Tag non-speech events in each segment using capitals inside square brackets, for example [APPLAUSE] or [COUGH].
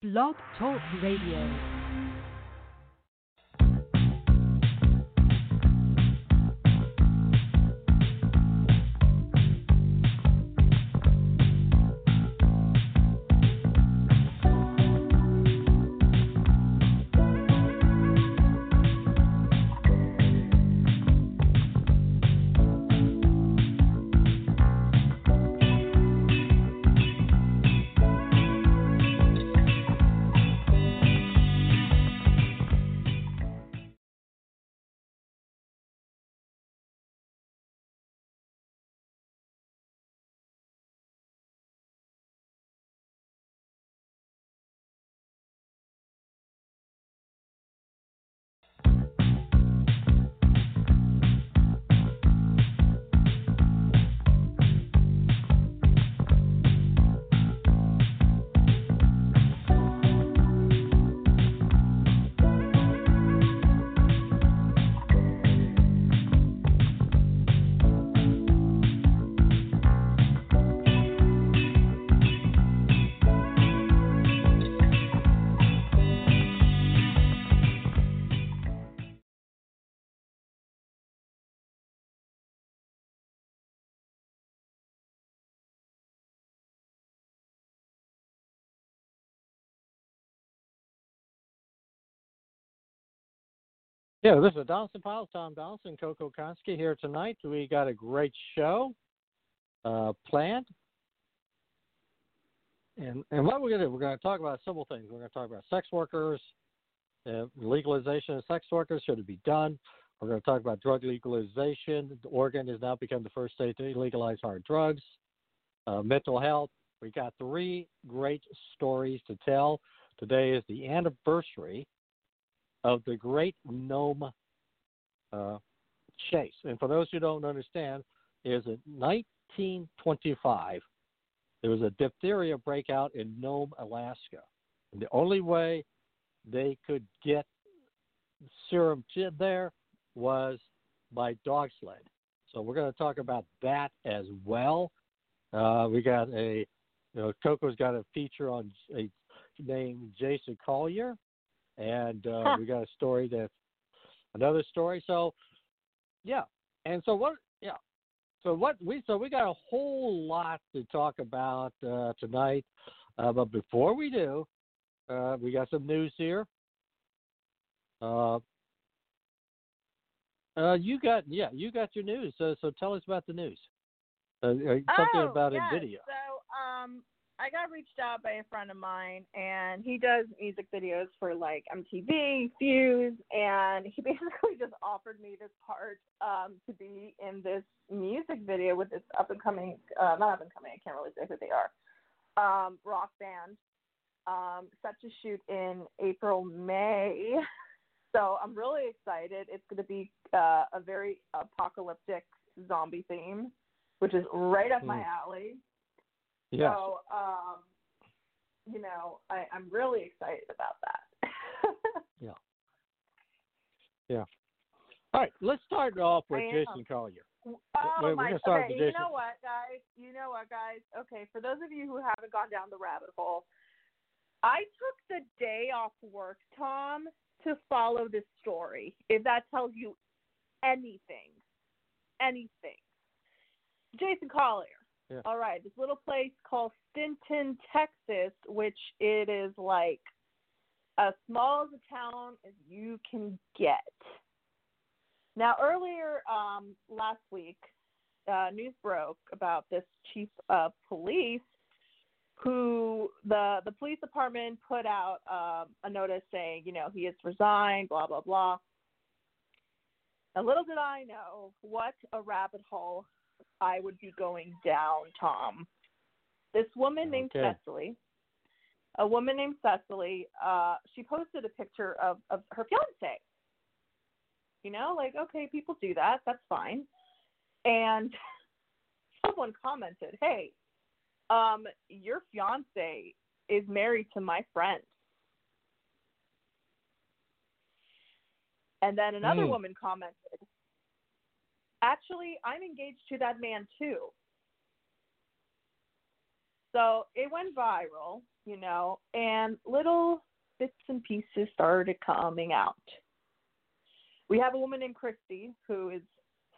Blog Talk Radio. Yeah, this is Donelson Files, Tom Donelson, Coco Konski here tonight. We got a great show uh, planned. And, and what we're going to do, we're going to talk about several things. We're going to talk about sex workers, uh, legalization of sex workers, should it be done? We're going to talk about drug legalization. Oregon has now become the first state to legalize hard drugs, uh, mental health. We got three great stories to tell. Today is the anniversary of the Great Nome uh, Chase. And for those who don't understand, is in 1925 there was a diphtheria breakout in Nome, Alaska. And the only way they could get serum there was by dog sled. So we're going to talk about that as well. Uh, we got a, you know, Coco's got a feature on a named Jason Collier, and uh, Huh. we got a story that another story. So yeah, and so what? Yeah, so what we so we got a whole lot to talk about uh, tonight. Uh, but before we do, uh, we got some news here. Uh, uh, you got yeah, you got your news. So so tell us about the news. Uh, uh, something oh, about yes. Nvidia. So, um, I got reached out by a friend of mine, and he does music videos for like MTV, Fuse, and he [LAUGHS] basically just offered me this part um, to be in this music video with this up and coming, uh, not up and coming, I can't really say who they are, um, rock band, um, set to shoot in April, May. [LAUGHS] So I'm really excited. It's going to be uh, a very apocalyptic zombie theme, which is right up my Hmm. alley. Yes. So, um, you know, I, I'm really excited about that. [LAUGHS] Yeah. Yeah. All right, let's start off with Jason Collier. Oh we're my! okay, you know what, guys? You know what, guys? Okay, for those of you who haven't gone down the rabbit hole, I took the day off work, Tom, to follow this story. If that tells you anything, anything. Jason Collier. Yeah. All right, this little place called Stinnett, Texas, which it is like as small as a town as you can get. Now, earlier um, last week, uh, news broke about this chief of police who the the police department put out um, a notice saying, you know, he has resigned, blah blah blah. And little did I know what a rabbit hole I would be going down, Tom. This woman named Cecily, a woman named Cecily, uh, she posted a picture of, of her fiance. You know, like, okay, people do that. That's fine. And [LAUGHS] someone commented, hey, um, your fiance is married to my friend. And then another Hmm. woman commented, actually, I'm engaged to that man too. So it went viral. you know, and little bits and pieces started coming out. We have a woman named Christy who is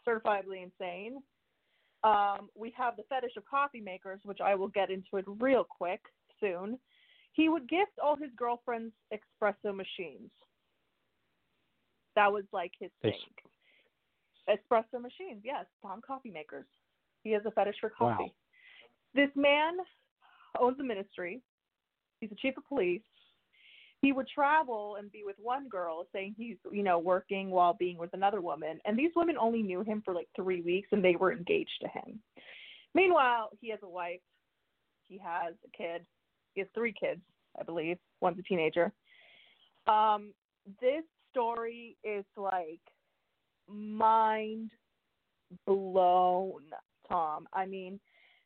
certifiably insane. Um, we have the fetish of coffee makers, which I will get into it real quick soon. He would gift all his girlfriends espresso machines. That was like his thing. Espresso machines, yes, Tom coffee makers. He has a fetish for coffee. Wow. This man owns a ministry. He's the chief of police. He would travel and be with one girl, saying he's, you know, working while being with another woman. And these women only knew him for like three weeks and they were engaged to him. Meanwhile, he has a wife. He has a kid. He has three kids, I believe. One's a teenager. Um, this story is like mind blown, Tom. I mean,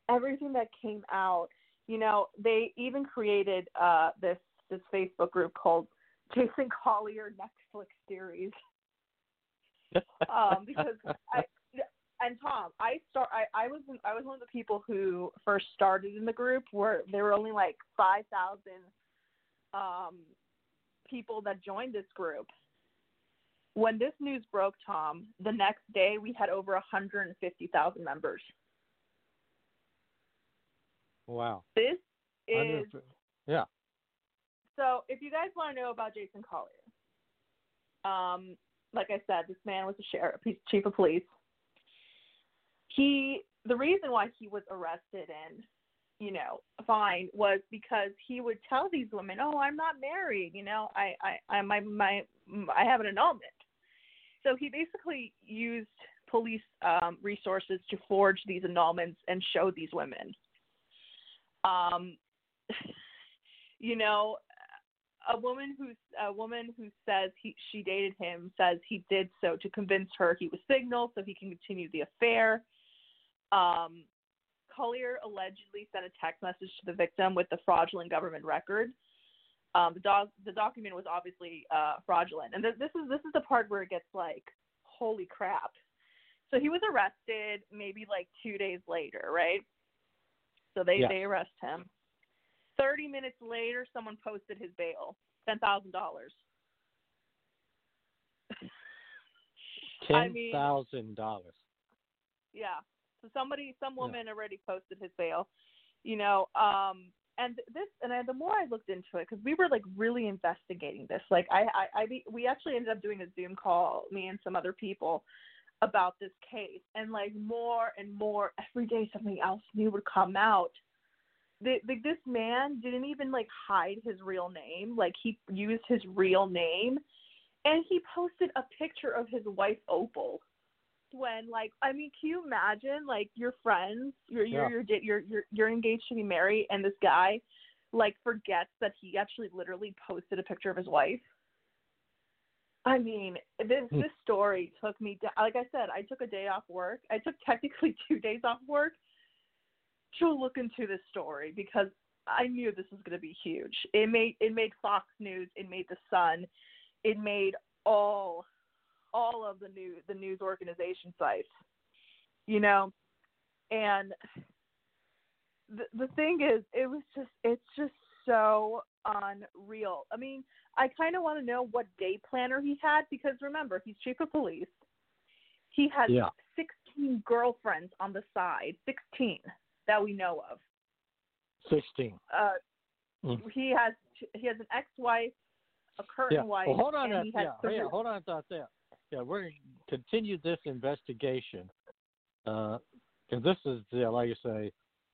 everything that came out. You know, they even created uh, this this Facebook group called Jason Collier Netflix series. [LAUGHS] um, because I and Tom, I start. I, I was I was one of the people who first started in the group where there were only like five thousand um, people that joined this group. When this news broke, Tom, the next day we had over 150,000 members. Wow. This is Yeah. so. If you guys want to know about Jason Collier, um, like I said, this man was a sheriff. He's chief of police. He the reason why he was arrested and you know fine was because he would tell these women, "Oh, I'm not married. You know, I I I my my I have an annulment." So he basically used police um, resources to forge these annulments and show these women. Um, [LAUGHS] you know, a woman who's a woman who says he she dated him says he did so to convince her he was signal so he can continue the affair. Um, Collier allegedly sent a text message to the victim with the fraudulent government record. Um, the dog the document was obviously uh, fraudulent, and th- this is this is the part where it gets like, holy crap. So he was arrested maybe like two days later, right? So they Yes. they arrest him. Thirty minutes later, someone posted his bail, ten thousand dollars. [LAUGHS] Ten thousand dollars. Yeah. So somebody, some woman already posted his bail, you know. Um, and this, and I, the more I looked into it, because we were like really investigating this. Like I, I, I, we actually ended up doing a Zoom call, me and some other people, about this case, and like more and more every day, something else new would come out. The, the, this man didn't even like hide his real name. Like he used his real name, and he posted a picture of his wife Opal when like I mean, can you imagine like your friends, you're you're Yeah. you're you're you're you're engaged to be married, and this guy like forgets that he actually literally posted a picture of his wife. I mean, this Hmm. this story took me down. Like I said, I took a day off work. I took technically [LAUGHS] two days off work to look into this story because I knew this was going to be huge. It made it made Fox News, it made The Sun, it made all all of the news the news organization sites. You know, and the the thing is, it was just it's just so unreal. I mean, I kind of want to know what day planner he had because remember, he's chief of police. He has Yeah. 16 girlfriends on the side, 16 that we know of. Sixteen. Uh, Mm. He has he has an ex-wife, a current Yeah. wife, Well, hold on. and That, he has yeah. Yeah. Hold on. Thought there. Yeah. We're going to continue this investigation. Uh, because this is, yeah, like you say,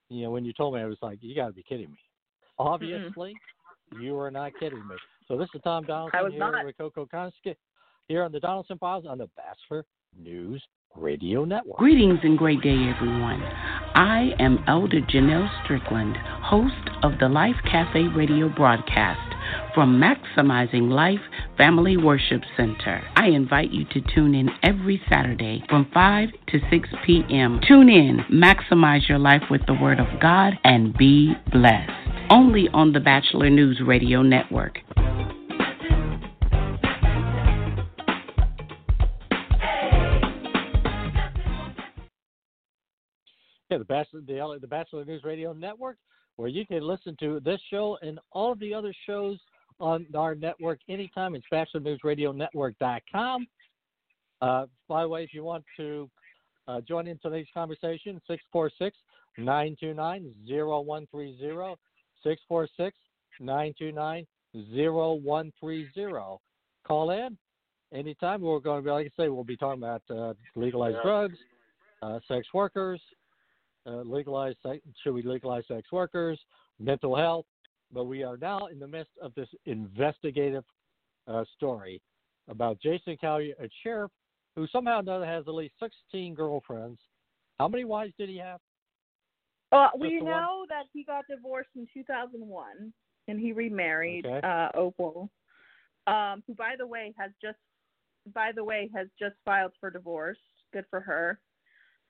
you know, when you told me, I was like, you got to be kidding me. Obviously, you are not kidding me. So this is Tom Donelson was here not. with Coco Konski here on the Donelson Files on the Batchelor News Radio Network. Greetings and great day, everyone. I am Elder Janelle Strickland, host of the Life Cafe radio broadcast from Maximizing Life Family Worship Center. I invite you to tune in every Saturday from 5 to 6 p.m. Tune in, maximize your life with the Word of God, and be blessed. Only on the Batchelor News Radio Network. Yeah, the Batchelor, the, the Batchelor News Radio Network. where you can listen to this show and all of the other shows on our network anytime. It's BatchelorNewsRadioNetwork.com. Uh, by the way, if you want to uh, join in today's conversation, 646 929 0130. 646 929 0130. Call in anytime. We're going to be, like I say, we'll be talking about uh, legalized Yeah. drugs, uh, sex workers, uh, legalize, should we legalize sex workers, mental health. But we are now in the midst of this investigative uh, story about Jason Collier, a sheriff who somehow or another has at least 16 girlfriends. How many wives did he have? Uh, we the one? know that he got divorced in 2001, and he remarried Okay. uh, Opal, um, who, by the way, has just, by the way, has just filed for divorce. Good for her.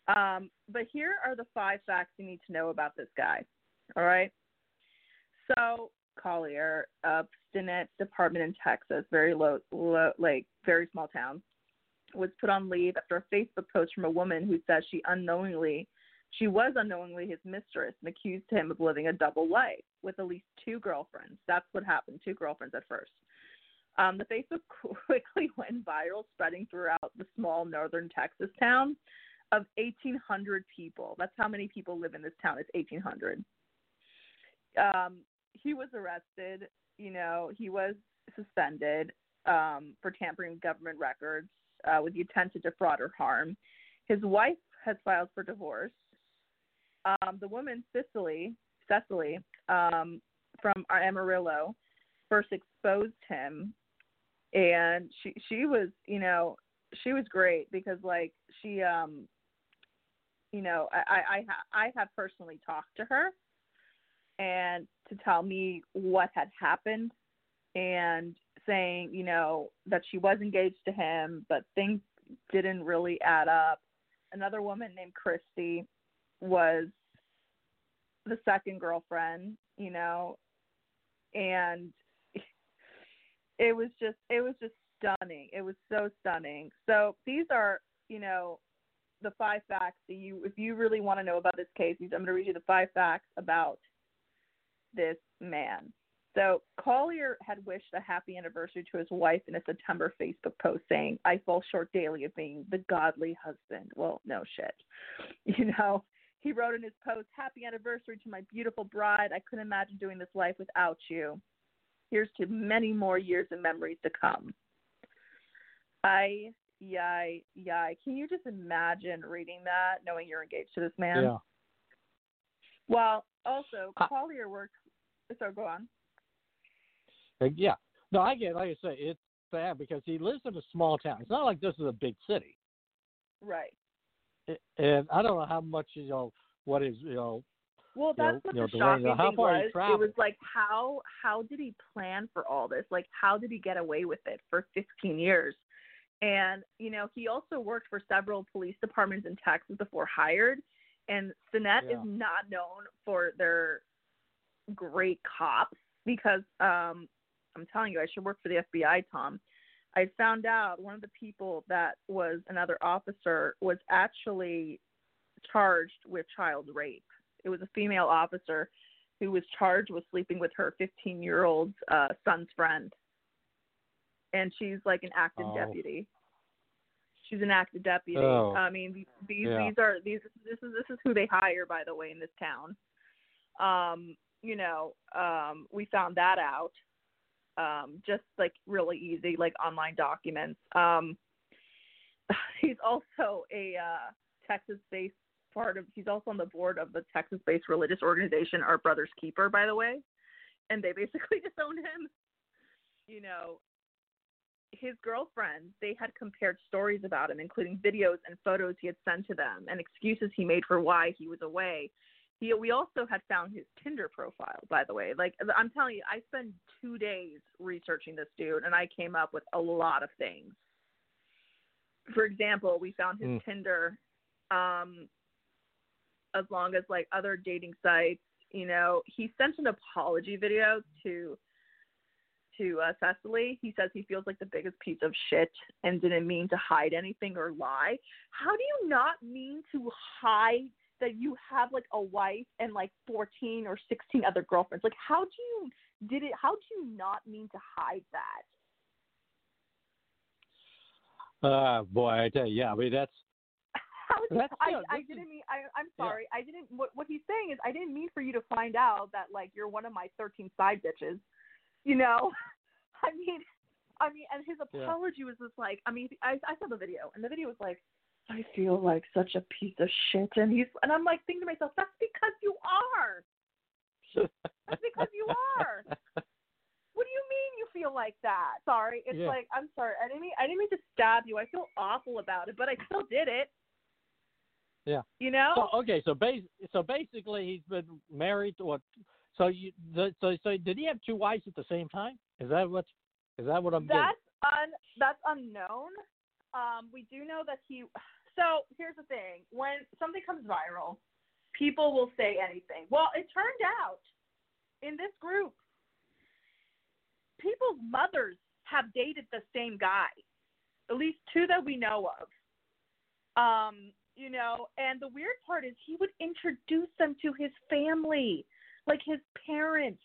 Um, but here are the five facts you need to know about this guy. All right. So Collier, Stinnett department in Texas, very low, low, like very small town, was put on leave after a Facebook post from a woman who says she unknowingly she was unknowingly his mistress and accused him of living a double life with at least two girlfriends. That's what happened, two girlfriends at first. Um, the Facebook [LAUGHS] quickly went viral, spreading throughout the small northern Texas town of 1,800 people. That's how many people live in this town. It's 1,800. Um, he was arrested. You know, he was suspended um, for tampering with government records uh, with the intent to defraud or harm. His wife has filed for divorce. Um, the woman Cicely, Cecily, um, from Amarillo, first exposed him, and she she was you know she was great because like she um you know I I I, ha- I have personally talked to her and to tell me what had happened and saying you know that she was engaged to him but things didn't really add up another woman named Christy was the second girlfriend, you know, and [LAUGHS] it was just it was just stunning. It was so stunning. So these are, you know, the five facts that you if you really want to know about this case, I'm going to read you the five facts about this man. So Collier had wished a happy anniversary to his wife in a September Facebook post saying, I fall short daily of being the godly husband. Well, no shit. [LAUGHS] You know, he wrote in his post, Happy anniversary to my beautiful bride. I couldn't imagine doing this life without you. Here's to many more years and memories to come. I, yai, yai. Can you just imagine reading that, knowing you're engaged to this man? Yeah. Well, also, Collier works. So go on. Uh, Yeah. No, I get. Like I say, it's bad because he lives in a small town. It's not like this is a big city, Right. And I don't know how much you know what is you know. Well, You know- that's what you know, the the shocking how thing was. It was like how how did he plan for all this? Like how did he get away with it for 15 years? And you know, he also worked for several police departments in Texas before hired. And Stinnett Yeah. is not known for their great cops because um I'm telling you, I should work for the FBI, Tom. I found out one of the people that was another officer was actually charged with child rape. It was a female officer who was charged with sleeping with her 15 year old uh, son's friend. And she's like an active Oh. deputy. She's an active deputy. Oh. I mean, these these, Yeah. these are these this is this is who they hire by the way in this town. Um, you know, um, we found that out. Um, just like really easy, like online documents. Um, [SIGHS] he's also a uh, Texas-based part of. He's also on the board of the Texas-based religious organization Our Brother's Keeper, by the way, and they basically [LAUGHS] disowned him. You know, his girlfriend. They had compared stories about him, including videos and photos he had sent to them, and excuses he made for why he was away. He, we also had found his Tinder profile, by the way. Like I'm telling you, I spent two days researching this dude, and I came up with a lot of things. For example, we found his Mm. Tinder, um, as long as like other dating sites. You know, he sent an apology video to to uh, Cecily. He says he feels like the biggest piece of shit and didn't mean to hide anything or lie. How do you not mean to hide that you have like a wife and like 14 or 16 other girlfriends. Like, how do you did it? How do you not mean to hide that? Uh, boy, I tell you, yeah. I mean, that's [LAUGHS] did, That's- I, yeah, I didn't mean. I, I'm Yeah. sorry. I didn't. What what he's saying is, I didn't mean for you to find out that like you're one of my 13 side bitches. You know, [LAUGHS] I mean, I mean, and his Yeah. apology was just like, I mean, I I saw the video, and the video was like, I feel like such a piece of shit, and he's, and I'm like thinking to myself, that's because you are. That's because you are. What do you mean you feel like that? Sorry, it's Yeah. like I'm sorry. I didn't mean I didn't mean to stab you. I feel awful about it, but I still did it. Yeah. You know? So okay, so bas- so basically he's been married to what? So you the, so so did he have two wives at the same time? Is that what? Is that what I'm that's un that's unknown. Um, we do know that he. So here's the thing: when something comes viral, people will say anything. Well, it turned out in this group, people's mothers have dated the same guy, at least two that we know of. Um, you know, and the weird part is he would introduce them to his family, like his parents.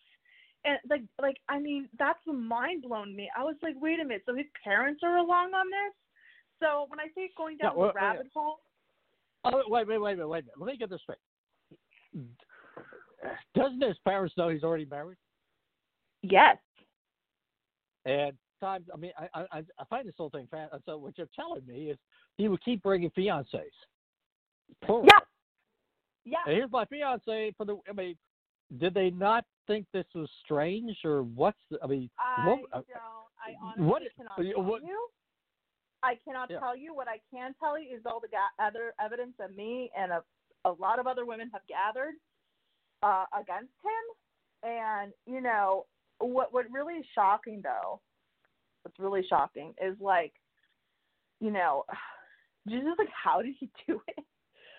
And like like I mean, that's mind blown me. I was like, wait a minute, so his parents are along on this? So when I say going down Yeah, well, the rabbit hole? Oh wait wait wait wait wait. a minute. Let me get this straight. Doesn't his parents know he's already married? Yes. And times, I mean, I I I find this whole thing. Fan- so what you're telling me is he would keep bringing fiancés. Plural. Yeah. Yeah. And here's my fiance for the. I mean, did they not think this was strange or what's? The, I mean, I what, don't. uh, I honestly what- cannot what- you. I cannot Yeah. tell you. What I can tell you is all the ga- other evidence that me and a, a lot of other women have gathered uh, against him. And you know what? What really is shocking, though, what's really shocking is like, you know, [SIGHS] just like how did he do it? [LAUGHS]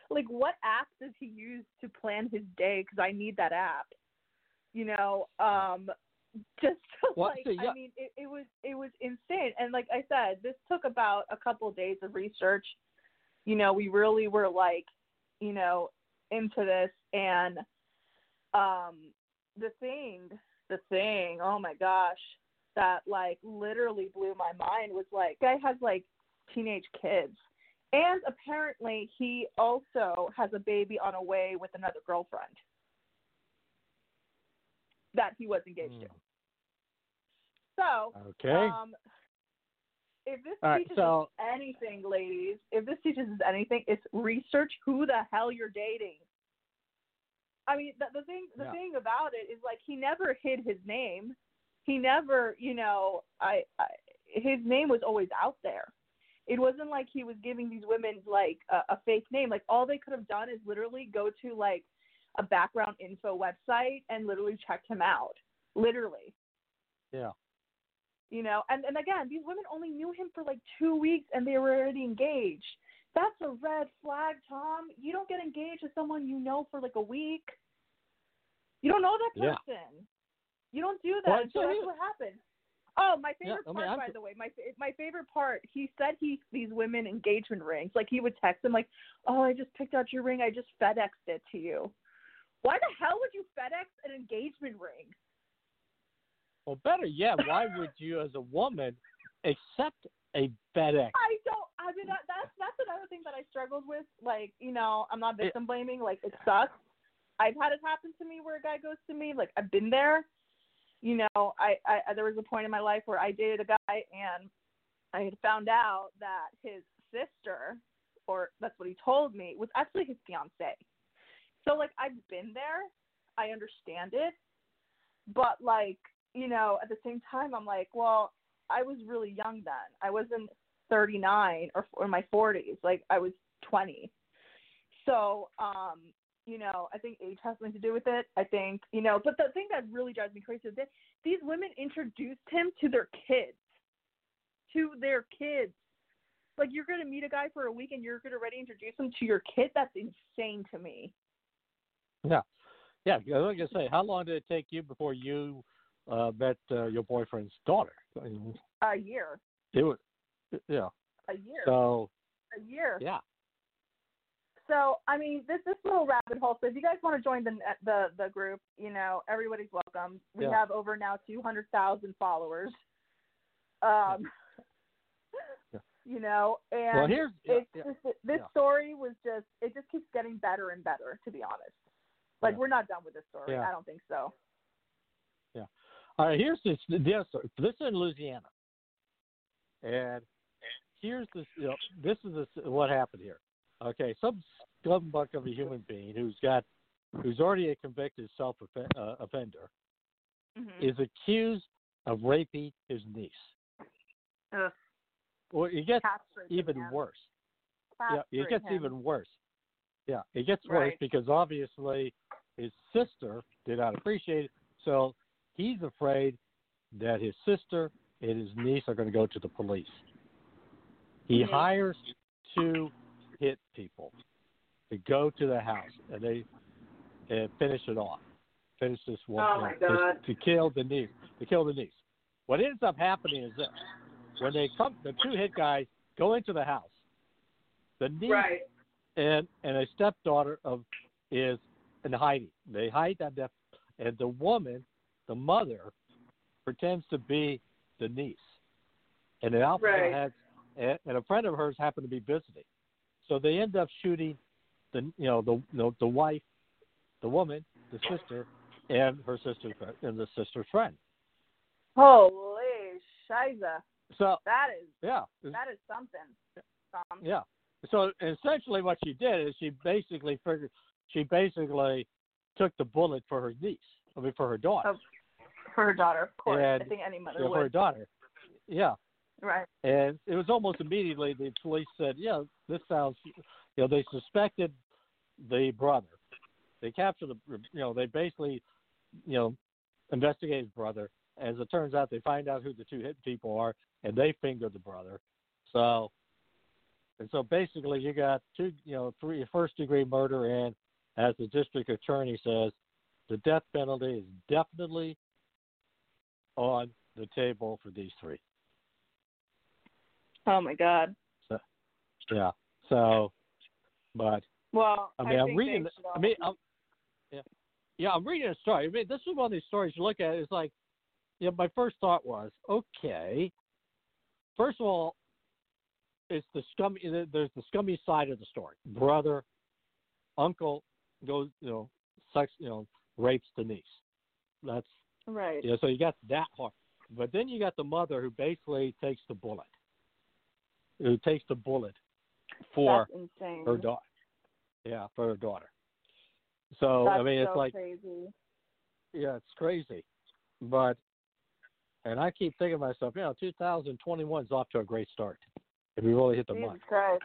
Like, what app does he use to plan his day? Because I need that app. You know, um, [LAUGHS] just to, like yeah. I mean, it, it was it was insane. And like I said, this took about a couple of days of research. You know, we really were like, you know, into this and um the thing the thing, oh my gosh, that like literally blew my mind was like guy has like teenage kids. And apparently he also has a baby on a way with another girlfriend that he was engaged to. So Okay. um, if this All right, teaches so- us anything, ladies, if this teaches us anything, it's research who the hell you're dating. I mean, the, the thing the Yeah. thing about it is like he never hid his name. He never, you know, I, I his name was always out there. It wasn't like he was giving these women like a, a fake name. Like all they could have done is literally go to like a background info website and literally check him out. Literally yeah. You know and and again these women only knew him for like two weeks and they were already engaged. That's a red flag tom. You don't get engaged to someone you know for like a week. You don't know that Yeah. person. You don't do that Well, so that's he- what happened. Oh my Yeah, favorite I mean, part I'm by the way my my favorite part he said he these women engagement rings like he would text them like oh i just picked out your ring. I just fedexed it to you. Why the hell would you fedex an engagement ring Well, better yet, why would you, as a woman, accept a FedEx? I don't. I mean, that, that's that's another thing that I struggled with. Like, you know, I'm not victim blaming. Like, it sucks. I've had it happen to me where a guy goes to me. Like, I've been there. You know, I, I there was a point in my life where I dated a guy and I had found out that his sister, or that's what he told me, was actually his fiance. So like, I've been there. I understand it, but like, you know, at the same time, I'm like, well, I was really young then. I wasn't 39 or or in my 40s. Like I was 20. So, um, you know, I think age has something to do with it. I think, you know, but the thing that really drives me crazy is that these women introduced him to their kids. To their kids. Like you're gonna meet a guy for a week and you're gonna already introduce him to your kid. That's insane to me. Yeah. Yeah. I was going to say, how long did it take you before you uh, met uh, your boyfriend's daughter? I mean, A year. It was, yeah. A year. So, a year. yeah. So I mean, this this little rabbit hole. So if you guys want to join the the the group, you know, everybody's welcome. We Yeah. have over now two hundred thousand followers. Um, [LAUGHS] Yeah. [LAUGHS] you know, and well, here's yeah, it's yeah. just this Yeah. story was just it just keeps getting better and better. To be honest, like Yeah. we're not done with this story. Yeah. I don't think so. All right, here's this. This, this is in Louisiana, and here's this. You know, this is this, what happened here. Okay, some scumbuck of a human being who's got, who's already a convicted self uh, offender, Mhm. is accused of raping his niece. Ugh. Well, it gets even man. worse. Yeah, it gets him. even worse. Yeah, it gets worse because obviously his sister did not appreciate it, so he's afraid that his sister and his niece are going to go to the police. He Mhm. hires two hit people to go to the house and they and finish it off, finish this one Oh, my to- to kill the niece. To kill the niece. What ends up happening is this: when they come, the two hit guys go into the house. The niece Right. and and a stepdaughter of is in hiding. They hide that death, and the woman, the mother, pretends to be the niece, and the alpha Right. has and, a friend of hers happened to be visiting, so they end up shooting the you know the you know, the wife, the woman, the sister, and her friend, and the sister's friend. Holy shiza. So That is yeah, that is something. Tom. Yeah. So essentially, what she did is she basically figured she basically took the bullet for her niece. I mean, for her daughter, Oh, For her daughter, of course. I think any mother you know, for her daughter. Yeah. Right. And it was almost immediately the police said, "Yeah, this sounds." You know, they suspected the brother. They captured the. You know, they basically, you know, investigated his brother. As it turns out, they find out who the two hit people are, and they fingered the brother. So, and so basically, you got two, you know, three first degree murder, and as the district attorney says, the death penalty is definitely on the table for these three. Oh my God. Yeah. So, but Well, I mean, I am reading. I mean, I'm, yeah, yeah, I'm reading a story. I mean, this is one of these stories you look at. It's like, you know, my first thought was, okay. First of all, it's the scummy. There's the scummy side of the story. Brother, uncle goes, you know, sex, you know, rapes the niece. That's right. yeah. So you got that part, but then you got the mother who basically takes the bullet. Who takes the bullet for her daughter. Yeah, for her daughter. So That's I mean, it's so like, crazy. yeah, it's crazy, but and I keep thinking to myself, you know, 2021 is off to a great start. If we really hit the Jesus mark, Christ.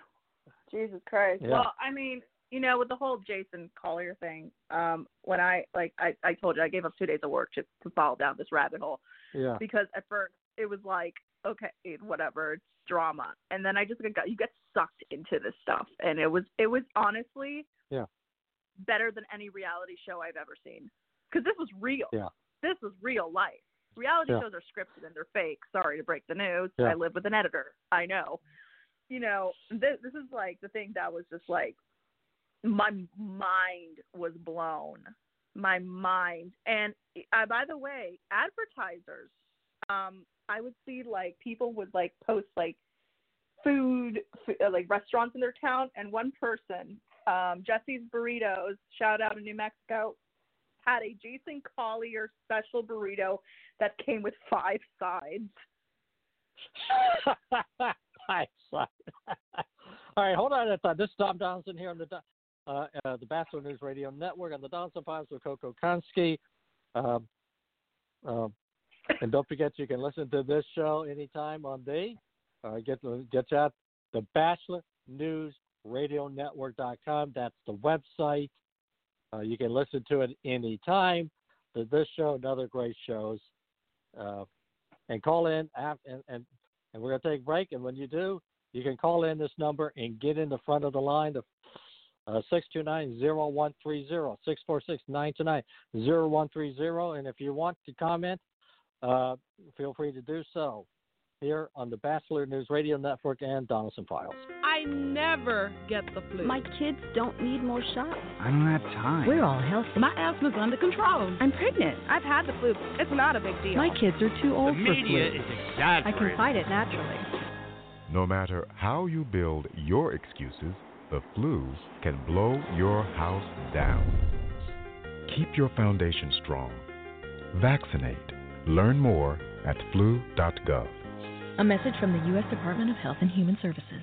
Jesus Christ. Yeah. Well, I mean, you know, with the whole Jason Collier thing, um, when I like I, I told you I gave up two days of work to to follow down this rabbit hole yeah, because at first it was like, okay, whatever, it's drama. And then I just got you get sucked into this stuff and it was it was honestly Yeah. better than any reality show I've ever seen. Cuz this was real. Yeah. This was real life. Reality Yeah. shows are scripted and they're fake. Sorry to break the news. Yeah. I live with an editor. I know. You know, this this is like the thing that was just like my mind was blown. My mind. And uh, by the way, advertisers um I would see like people would like post like food, uh, like restaurants in their town, and one person, um, Jesse's Burritos, shout out in New Mexico, had a Jason Collier special burrito that came with five sides. [LAUGHS] Hi, son. [LAUGHS] All right, hold on a thought. This is Tom Donelson here on the uh, uh, the Batchelor News Radio Network on the Donelson Files with Coco Konski. Um, um, and don't forget, you can listen to this show anytime on the uh, get get you at the Batchelor News Radio Network.com. That's the website. Uh, you can listen to it anytime. To this show and other great shows. Uh, and call in af- and, and and we're going to take a break. And when you do, you can call in this number and get in the front of the line. The uh, 629-0130, 646-929-0130. And if you want to comment, uh, feel free to do so here on the Batchelor News Radio Network and Donelson Files. I I never get the flu. My kids don't need more shots. I don't have time. We're all healthy. My asthma's under control. I'm pregnant. I've had the flu. It's not a big deal. My kids are too old for that. the for media flu. is exaggerating. I can fight it naturally. No matter how you build your excuses, the flu can blow your house down. Keep your foundation strong. Vaccinate. Learn more at flu.gov. A message from the U.S. Department of Health and Human Services.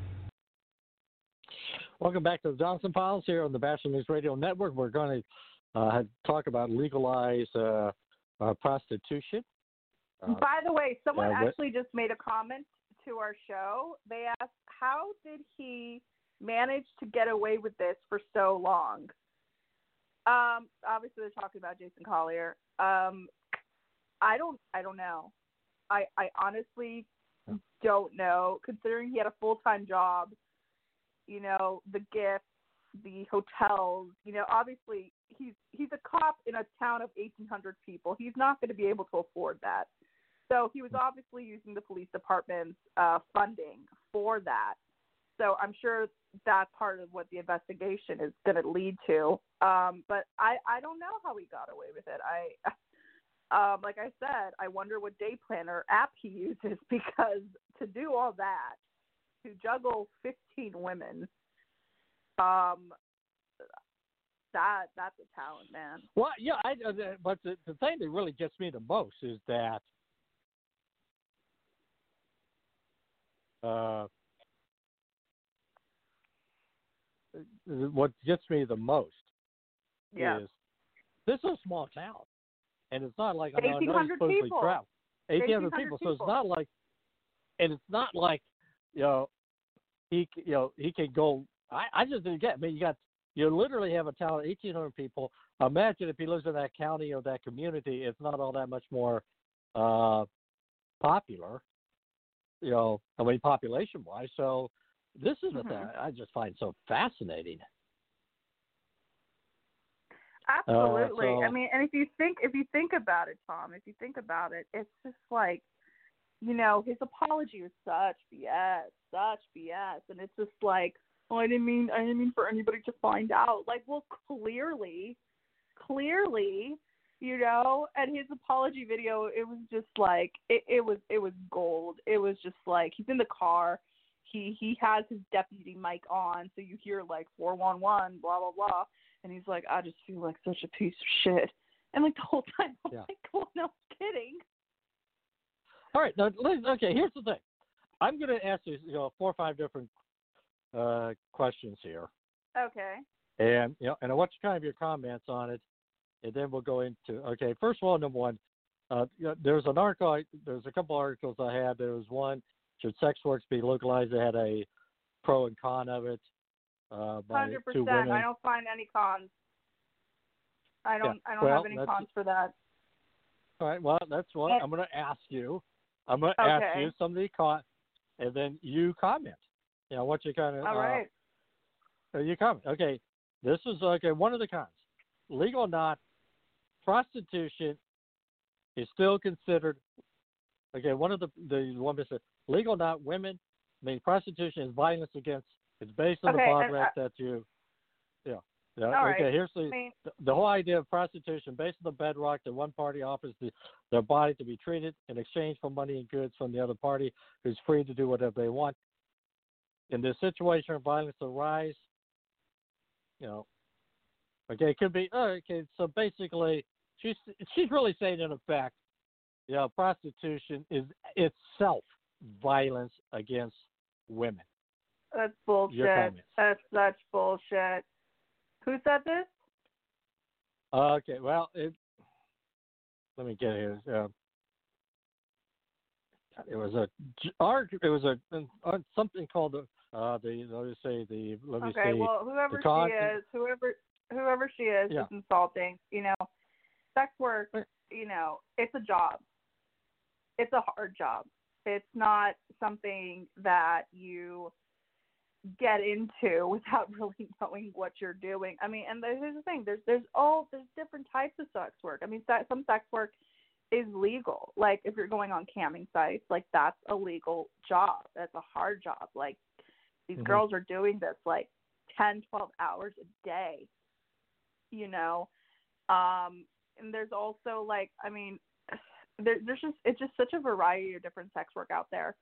Welcome back to the Johnson Files here on the Batchelor News Radio Network. We're going to uh, talk about legalize uh, uh, prostitution. Uh, By the way, someone yeah, actually just made a comment to our show. They asked, "How did he manage to get away with this for so long?" Um, obviously, they're talking about Jason Collier. Um, I don't, I don't know. I, I honestly don't know. Considering he had a full time job, you know, the gifts, the hotels. You know, obviously he's he's a cop in a town of 1,800 people. He's not going to be able to afford that. So he was obviously using the police department's uh, funding for that. So I'm sure that's part of what the investigation is going to lead to. Um, but I, I don't know how he got away with it. I, [LAUGHS] um, like I said, I wonder what day planner app he uses [LAUGHS] because to do all that, to juggle 15 women, um, that that's a talent, man. Well, yeah, I, uh, but the, the thing that really gets me the most is that uh, what gets me the most Yeah. is this is a small town, and it's not like I know, I know he's 1,800 supposedly people. trapped. 1,800 1,800 people, so it's not like, and it's not like, you know, he you know he can go. I I just didn't get. I mean, you got you literally have a town of 1,800 people. Imagine if he lives in that county or that community, it's not all that much more uh, popular, you know, I mean, population wise. So this is the Mhm. thing I just find so fascinating. Absolutely. I Uh, so- mean, and if you think if you think about it, Tom, if you think about it, it's just like, you know, his apology was such BS, such BS, and it's just like, oh, I didn't mean I didn't mean for anybody to find out. Like, well, clearly, clearly, you know, and his apology video, it was just like it, it was it was gold. It was just like he's in the car. He he has his deputy mic on, so you hear like four one one, blah blah blah and he's like, I just feel like such a piece of shit. And like the whole time, I'm Yeah. like, [LAUGHS] well, no kidding. All right, now, okay. Here's the thing. I'm going to ask you, you know, four or five different uh, questions here, Okay. and you know, and I want you kind of your comments on it, and then we'll go into. Okay, first of all, number one, uh, there's an article. I, there's a couple articles I had. There was one, should sex works be localized? It had a pro and con of it. Uh, Hundred two percent. I don't find any cons. I don't. I don't well, have any cons for that. All right. Well, that's what. I'm going to ask you. I'm going to ask you some of the con, and then you comment. You know, what you kind of All right. Uh, you comment. Okay, this is okay. One of the cons, legal or not, prostitution is still considered. Okay, one of the the woman said legal or not, women. I mean, prostitution is violence against. It's based on Okay, the and, contract that you. Yeah. Yeah. All okay. right. Here's the I mean, the- whole idea of prostitution based on the bedrock that one party offers the, their body to be treated in exchange for money and goods from the other party who's free to do whatever they want. In this situation, violence arise. You know, okay, it could be oh, okay. So basically, she's she's really saying in effect, you know, prostitution is itself violence against women. that's bullshit. That's such bullshit. Who said this? Okay, well, it, let me get here. Uh, it was a art. It was a uh, something called the uh, the let me say the let me okay, say well, whoever the con- she is, whoever whoever she is, Yeah. is insulting. You know, sex work. You know, it's a job. It's a hard job. It's not something that you get into [LAUGHS] without really knowing what you're doing. I mean, and here's the thing: there's there's all there's different types of sex work. I mean, some sex work is legal. Like if you're going on camming sites, like that's a legal job. That's a hard job. Like these Mhm. girls are doing this like 10, 12 hours a day. You know, um, and there's also like, I mean, [SIGHS] there, there's just it's just such a variety of different sex work out there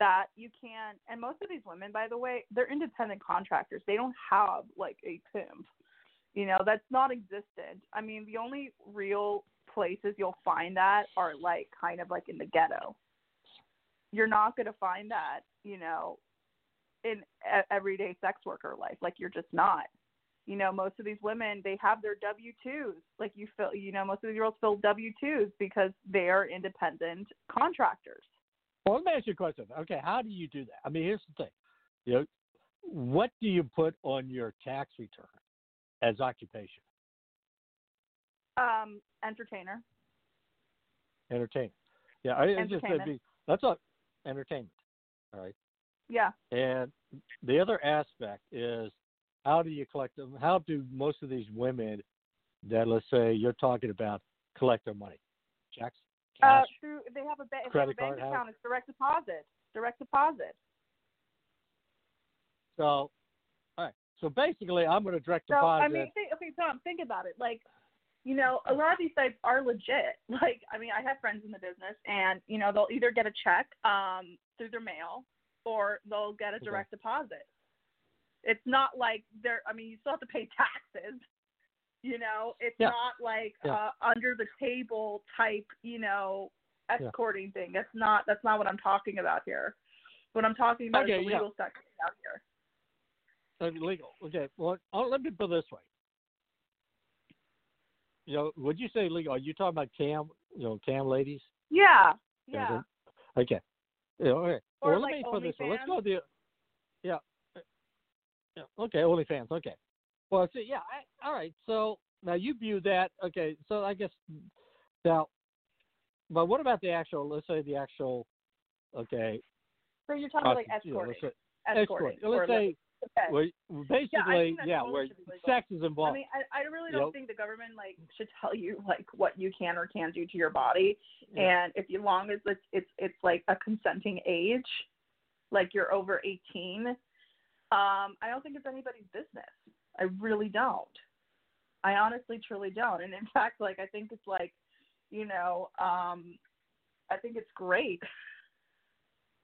that you can. And most of these women, by the way, they're independent contractors. They don't have like a pimp. You know, that's not existent. I mean, the only real places you'll find that are like kind of like in the ghetto. You're not going to find that, you know, in e- everyday sex worker life. Like you're just not. You know, most of these women they have their W twos. Like you feel, you know, most of these girls fill W twos because they are independent contractors. Well, let me ask you a question. Okay, how do you do that? I mean, here's the thing. You know, what do you put on your tax return as occupation? Um, entertainer. Entertainment. Yeah, I it's just that'd be, that's a entertainment. All right. Yeah. And the other aspect is how do you collect them? How do most of these women that let's say you're talking about collect their money? Checks, Uh, through they have a, ba- they have a bank account. It's direct deposit. Direct deposit. so, all right. So basically, I'm going to direct So deposit. I mean, think, okay, Tom, think about it. Like, you know, a lot of these sites are legit. [LAUGHS] Like, I mean, I have friends in the business, and you know, they'll either get a check um, through their mail, or they'll get a Okay. direct deposit. It's not like they're. I mean, you still have to pay [LAUGHS] taxes. You know, it's Yeah. not like Yeah. uh, under the table type. You know, Yeah. escorting thing. That's not. That's not what I'm talking about here. What I'm talking about Okay, is the yeah. legal sex out here. Uh, legal. Okay. Well, oh, let me put it this way. You know, would you say legal? Are you talking about cam? You know, cam ladies? Yeah. Yeah. Okay. Yeah, okay. Or well, like let me put this way. Let's go the. Yeah. Yeah. Okay. OnlyFans. Okay. Well, see, yeah. I, all right. So now you view that. Okay. So I guess now, but what about the actual? Let's say the actual. Okay. So you're talking about like prosti- you know, escorting. let's say, escorting. escort. Let's say okay. where, basically, that yeah, totally where should be legal. sex is involved. I mean, I, I really don't know? think the government like should tell you like what you can or can't do to your body, Yeah. and if you long as it's it's it's like a consenting age, like you're over 18, um, I don't think it's anybody's business. I really don't. I honestly, truly don't. And in [LAUGHS] fact, like I think it's like, you know, um, I think it's great.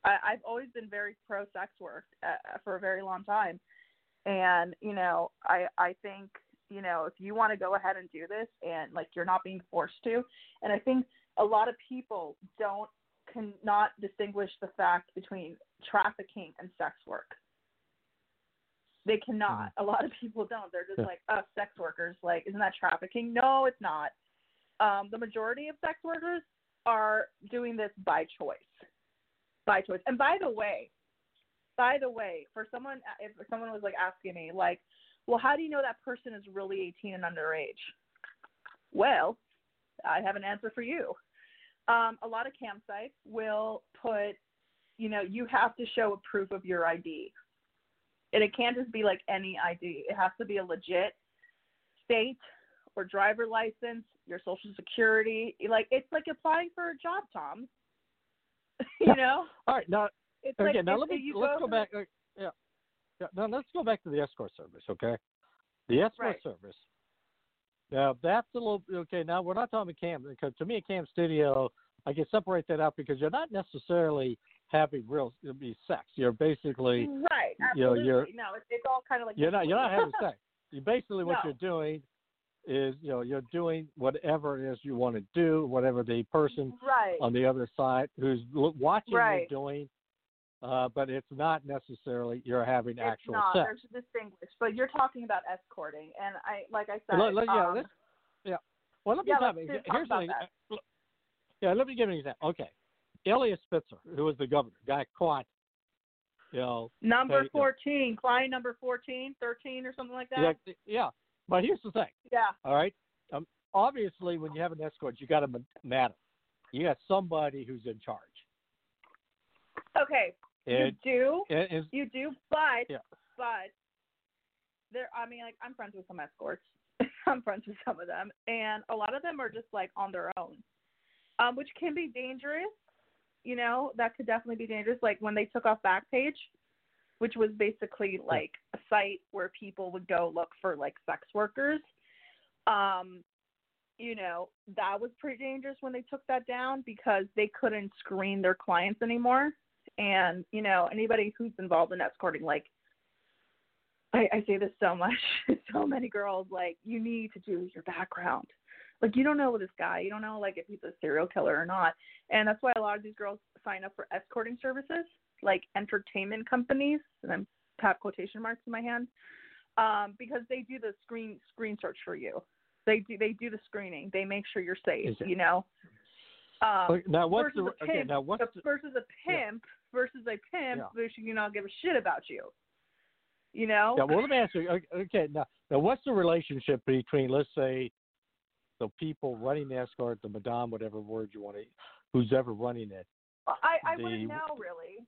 I, I've always been very pro sex work uh, for a very long time, and you know, I I think you know if you want to go ahead and do this and like you're not being forced to, and I think a lot of people don't cannot distinguish the fact between trafficking and sex work. They cannot. A lot of people don't. They're just Yeah. like, oh, sex workers. Like, isn't that trafficking? No, it's not. Um, the majority of sex workers are doing this by choice. By choice. And by the way, by the way, for someone, if someone was like asking me, like, well, how do you know that person is really 18 and underage? Well, I have an answer for you. Um, a lot of campsites will put, you know, you have to show a proof of your ID. And it can't just be like any ID. It has to be a legit state or driver license, your social security. Like it's like applying for a job, Tom. [LAUGHS] you know? All right. Now, It's okay. like now let me you let's go through- back. uh, Yeah. Yeah. Now let's go back to the escort service. Okay. The escort Right. service. Now that's a little okay. Now we're not talking about cam because to me a cam studio I can separate that out because you're not necessarily having real be sex. You're basically Right. you know, Absolutely. you're- no, it's, it's all kind of like you're not you're not having [LAUGHS] sex. You basically what No. you're doing is you know you're doing whatever it is you want to do, whatever the person right. on the other side who's watching Right. you doing, uh, but it's not necessarily you're having it's actual not. sex. There's a distinguish, but you're talking about escorting, and I, like I said, Let- let- yeah, um, yeah. Well, let me yeah, tell let's you. talk Here's about an that. ex- yeah. Let me give you an example. Okay, Elias Spitzer, who was the governor, got caught. You know, Number Hey, uh, 14, client number 14, 13 or something like that. yeah, yeah. But here's the thing. Yeah. All right. Um, obviously, when you have an escort, you got a matter. You got somebody who's in charge. Okay. And, you do. and, and You do, but Yeah. but there. I mean, like I'm friends with some escorts. [LAUGHS] I'm friends with some of them, and a lot of them are just like on their own, um, which can be dangerous. You know, that could definitely be dangerous. Like when they took off Backpage, which was basically like a site where people would go look for like sex workers. Um, you know, that was pretty dangerous when they took that down because they couldn't screen their clients anymore. And, you know, anybody who's involved in escorting, like, I, I say this so much, [LAUGHS] so many girls, like, you need to do your background. Like, you don't know this guy. You don't know, like, if he's a serial killer or not. And that's why a lot of these girls sign up for escorting services, like entertainment companies, and I'm have quotation marks in my hand, um, because they do the screen screen search for you. They do they do the screening. They make sure you're safe. It- You know. Um, now what's the a okay? Now what's the, versus a pimp versus a pimp Yeah. who should you not give a shit about you. You know. yeah? Well, let me ask you. okay, Okay, now now what's the relationship between let's say the people running NASCAR, the madame, whatever word you want to, who's ever running it? I I wouldn't know really.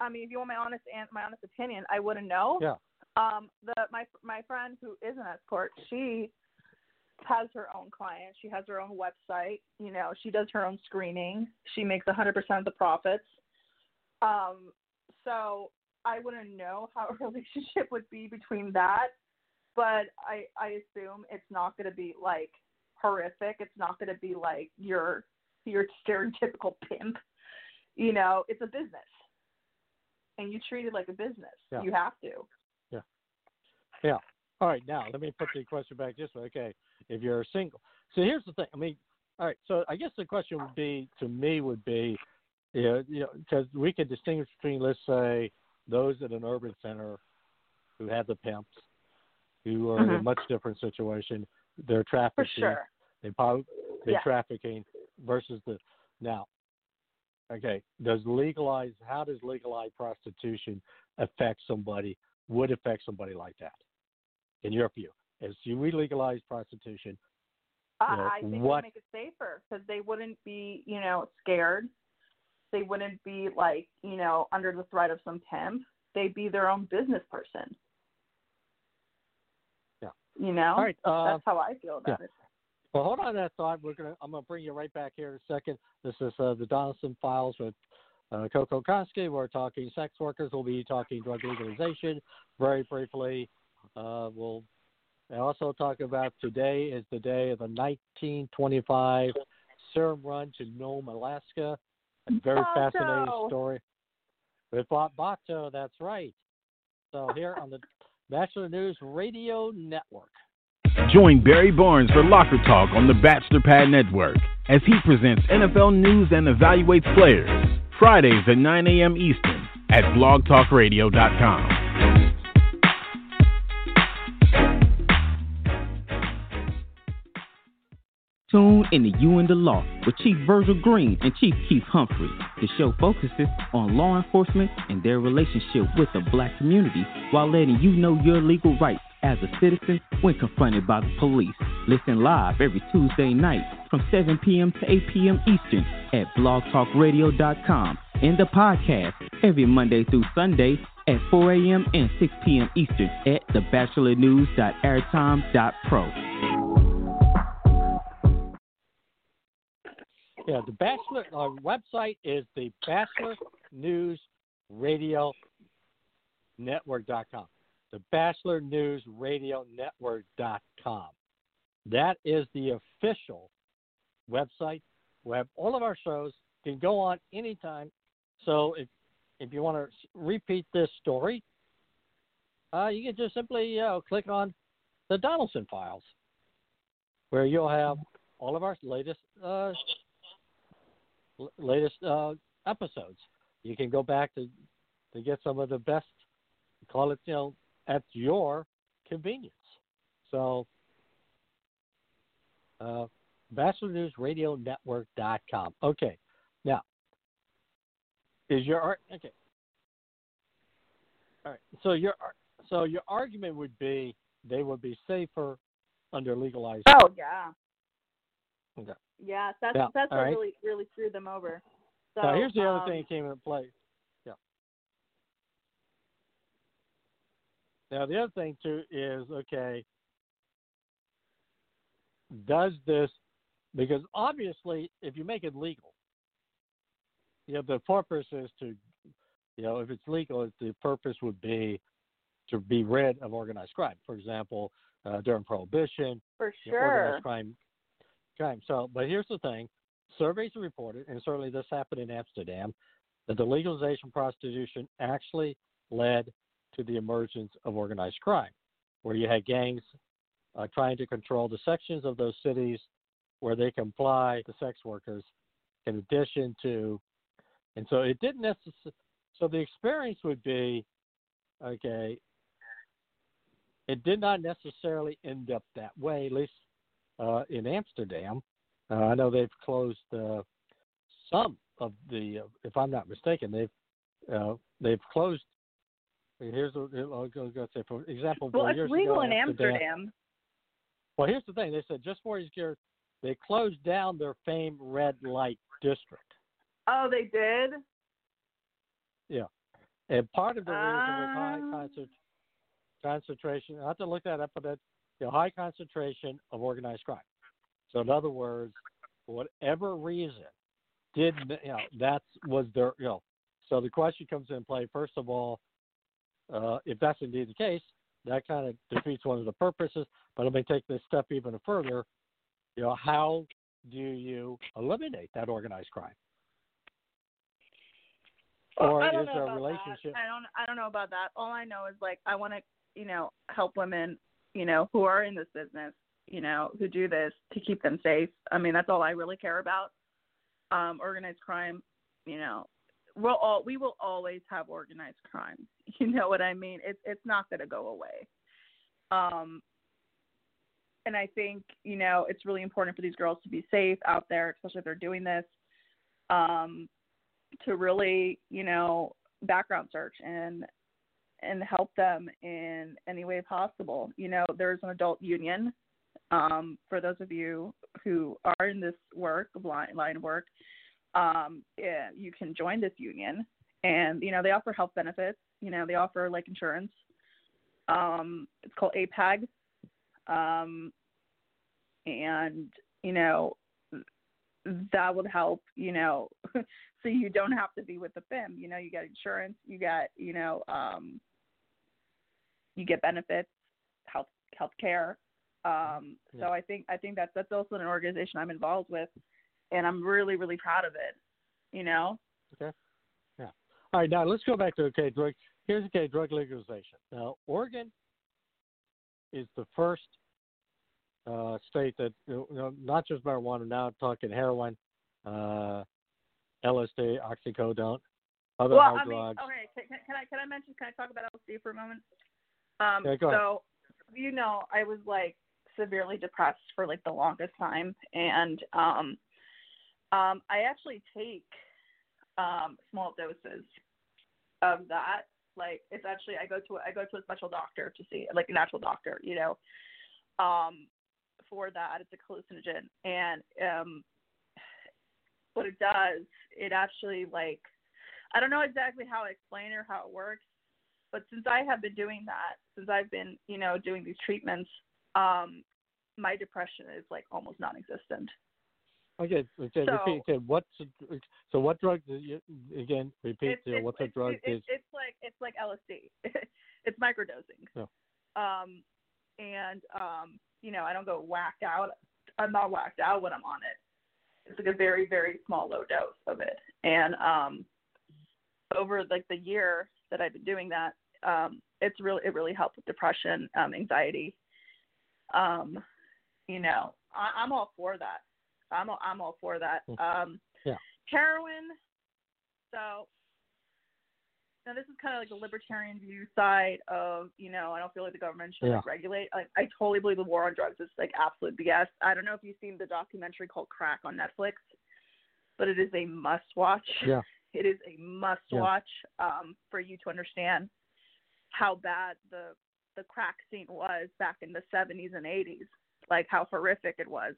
I mean, if you want my honest my honest opinion, I wouldn't know. Yeah. Um, the my my friend who is an escort, she has her own clients. She has her own website. You know, she does her own screening. She makes a 100% of the profits. Um, so I wouldn't know how a [LAUGHS] relationship would be between that, but I I assume it's not going to be like horrific. It's not going to be like your your stereotypical pimp. You know, it's a business, and you treat it like a business. Yeah. You have to. Yeah. Yeah. All right. Now let me put the question back this way. Okay, if you're single, so here's the thing. I mean, all right. So I guess the question would be to me would be, you know, you know, because we could distinguish between let's say those at an urban center who have the pimps, who are in a Mhm. much different situation. They're For trafficking. sure. They probably they're Yeah. trafficking versus the now. Okay, does legalize how does legalized prostitution affect somebody? Would affect somebody like that, in your view? As you we legalize prostitution, I, You know, I think what- it would make it safer because they wouldn't be, you know, scared. They wouldn't be like, you know, under the threat of some pimp. They'd be their own business person. Yeah. You know. all right. Uh, That's how I feel about it. well, hold on that thought. We're gonna I'm gonna bring you right back here in a second. This is uh, the Donelson Files with uh, Coco Koski. We're talking sex workers. We'll be talking drug legalization very briefly. Uh, we'll also talk about today is the day of the 1925 serum run to Nome, Alaska. A very Balto. fascinating story. With Bob Balto, that's right. So here on the Batchelor News Radio Network. Join Barry Barnes for Locker Talk on the Batchelor Pad Network as he presents NFL news and evaluates players. Fridays at 9 a.m. Eastern at blogtalkradio.com. Tune in to You and the Law with Chief Virgil Green and Chief Keith Humphrey. The show focuses on law enforcement and their relationship with the black community while letting you know your legal rights as a citizen when confronted by the police. Listen live every Tuesday night from 7 p.m. to 8 p.m. Eastern at blogtalkradio.com and the podcast every Monday through Sunday at 4 a.m. and 6 p.m. Eastern at thebatchelornews.airtime.pro. Yeah, the Batchelor our website is the Batchelor News Radio Network.com. The Batchelor News Radio Network.com. That is the official website. We have all of our shows can go on anytime. So if if you want to repeat this story, uh, you can just simply uh, click on the Donelson Files, where you'll have all of our latest uh, l- latest uh, episodes. You can go back to to get some of the best. Call it you know at your convenience. So, uh, BatchelorNewsRadioNetwork.com. Okay, now is your ar- okay? All right. So your so your argument would be they would be safer under legalized. Oh yeah. Okay. Yeah, that's Yeah, that's all what right. really really threw them over. So now here's the other um, thing that came into play. Yeah. Now the other thing too is okay. Does this because obviously if you make it legal, you know the purpose is to, you know, if it's legal, the purpose would be to be rid of organized crime. For example, uh, during Prohibition, For you know, sure. organized crime. Crime. So, but here's the thing: surveys reported, and certainly this happened in Amsterdam, that the legalization of prostitution actually led to the emergence of organized crime, where you had gangs uh, trying to control the sections of those cities where they comply to sex workers, in addition to, and so it didn't necessarily. So the experience would be, okay, it did not necessarily end up that way, at least uh, in Amsterdam. Uh, I know they've closed uh, some of the, uh, if I'm not mistaken, they've uh, they've closed. Here's what I'll go, go say, for example, Well, it's legal ago in Amsterdam. Well, here's the thing: they said just four years ago, they closed down their famed red light district. Oh, they did. Yeah, and part of the reason was high Ah. concert, concentration. I have to look that up, but that you know, high concentration of organized crime. So, in other words, for whatever reason, did you know that's was their you know. So the question comes in play. First of all, uh, if that's indeed the case, that kind of defeats one of the purposes. But let me take this step even further. You know, how do you eliminate that organized crime? Well, Or I is there a relationship? That. I don't. I don't know about that. All I know is like I want to, you know, help women, you know, who are in this business, you know, who do this to keep them safe. I mean, that's all I really care about. Um, organized crime, you know, we'll all we will always have organized crime. [LAUGHS] You know what I mean? It's it's not going to go away. Um, and I think you know it's really important for these girls to be safe out there, especially if they're doing this. Um, to really, you know, background search and and help them in any way possible. You know, there's an adult union. Um, for those of you who are in this work, line line work, um, yeah, you can join this union, and you know they offer health benefits. You know, they offer like insurance. Um, it's called APAG, um, and you know that would help. You know, [LAUGHS] so you don't have to be with the FIM. You know, you get insurance, you get, you know, um, you get benefits, health health care. Um, So I think I think that's that's also an organization I'm involved with, and I'm really really proud of it. You know. Okay. Yeah. All right. Now let's go back to okay drug. Here's okay drug legalization. Now Oregon is the first uh, state that you know, not just marijuana. Now I'm talking heroin, uh, LSD, oxycodone, other well, hard I mean, drugs. okay. Can- can I can I mention? Can I talk about LSD for a moment? Um, Yeah, so, you know, I was like severely depressed for like the longest time, and um, um, I actually take um, small doses of that. Like, it's actually I go to I go to a special doctor to see like a natural doctor, you know, um, for that. It's a hallucinogen, and um, what it does, it actually like I don't know exactly how to explain or how it works, but since I have been doing that, since I've been, you know, doing these treatments, um, my depression is like almost non-existent. Okay. Okay. So- repeat. Okay. What's so? What drug? Do you, again, repeat. It's, know, it's, what's a drug? it's, is it's like it's like LSD. [LAUGHS] it's microdosing. Yeah. Um, and um, you know, I don't go whacked out. I'm not whacked out when I'm on it. It's like a very very small low dose of it, and um, over like the year that I've been doing that, um, it's really it really helped with depression, um, anxiety. Um, you know, I, I'm all for that. I'm all, I'm all for that. Um, Yeah. Heroin. So now this is kind of like the libertarian view side of you know I don't feel like the government should like regulate. I, I totally believe the war on drugs is like absolute BS. I don't know if you've seen the documentary called Crack on Netflix, but it is a must watch. Yeah. [LAUGHS] It is a must watch um, for you to understand how bad the the crack scene was back in the 70s and 80s, like how horrific it was.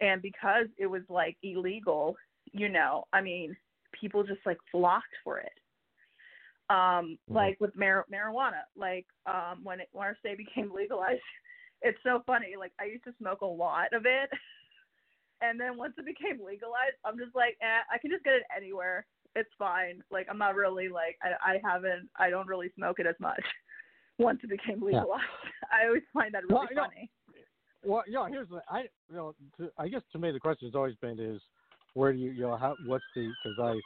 And because it was like illegal, you know, I mean, people just like flocked for it. Um, Mhm. like with mar- marijuana, like um, when it when our state [LAUGHS] became legalized, it's so funny. Like I used to smoke a lot of it, [LAUGHS] and then once it became legalized, I'm just like, eh, I can just get it anywhere. It's fine. Like I'm not really like I, I haven't I don't really smoke it as much. [LAUGHS] Once it became Yeah. legalized, [LAUGHS] I always find that really Well, know, funny. Well, yeah. here's the I you know to, I guess to me the question has always been is where do you you know how what's the because I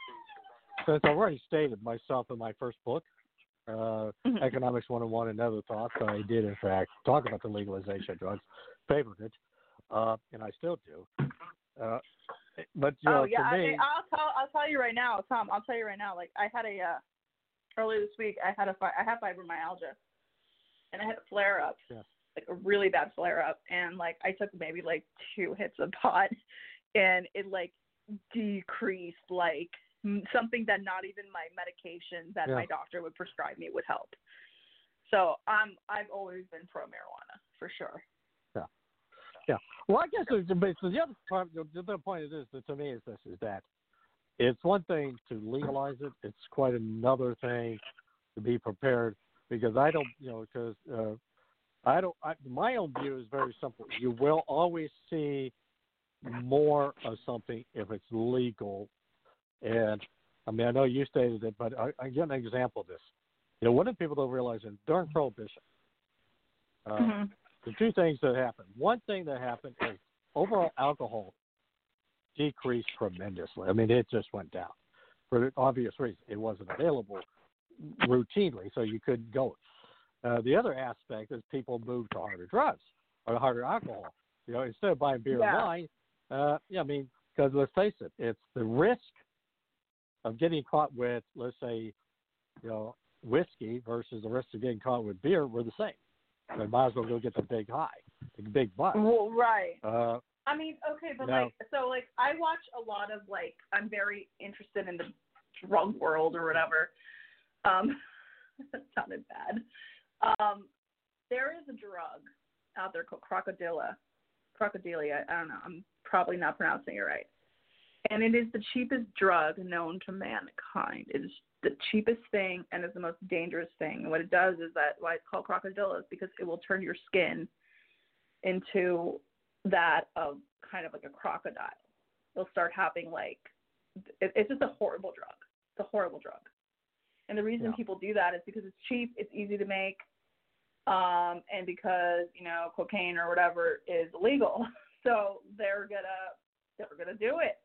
since I've already stated myself in my first book, uh, Mhm. Economics 101 and Other Thoughts, I did in fact talk about the legalization of drugs, favored it, uh, and I still do. Uh, but you know, oh yeah, me, I, I'll tell I'll tell you right now, Tom. I'll tell you right now. Like I had a uh, earlier this week, I had a I have fibromyalgia, and I had a flare up, Yeah. like a really bad flare up, and like I took maybe like two hits of pot, [LAUGHS] and it like decreased like something that not even my medication that Yeah. my doctor would prescribe me would help. So I'm I've always been pro marijuana for sure. Yeah. Well, I guess it's, so the other part, the the other point is this to me is this is that it's one thing to legalize it. It's quite another thing to be prepared because I don't, you know, because uh, I don't. I, my own view is very simple. You will always see more of something if it's legal, and I mean I know you stated it, but I, I get an example of this. You know, one of the people don't realize is during Prohibition. Uh, Mhm. The two things that happened. One thing that happened is overall alcohol decreased tremendously. I mean, it just went down for obvious reasons. It wasn't available routinely, so you couldn't go. Uh, the other aspect is people moved to harder drugs or harder alcohol. You know, instead of buying beer Yeah. and wine, uh, yeah, I mean, because let's face it, it's the risk of getting caught with, let's say, you know, whiskey versus the risk of getting caught with beer were the same. You might as well go get the big high, the big butt. Well, right. Uh, I mean, okay, but No. like, so like, I watch a lot of like, I'm very interested in the drug world or whatever. Um, [LAUGHS] that sounded bad. Um, there is a drug out there called crocodilla, crocodilia. I don't know. I'm probably not pronouncing it right. And it is the cheapest drug known to mankind. It is the cheapest thing and is the most dangerous thing. And what it does is that why it's called crocodilla is because it will turn your skin into that of kind of like a crocodile. They'll start having like it, it's just a horrible drug. It's a horrible drug. And the reason Yeah. people do that is because it's cheap, it's easy to make, um, and because you know cocaine or whatever is illegal. [LAUGHS] So they're gonna they're gonna do it.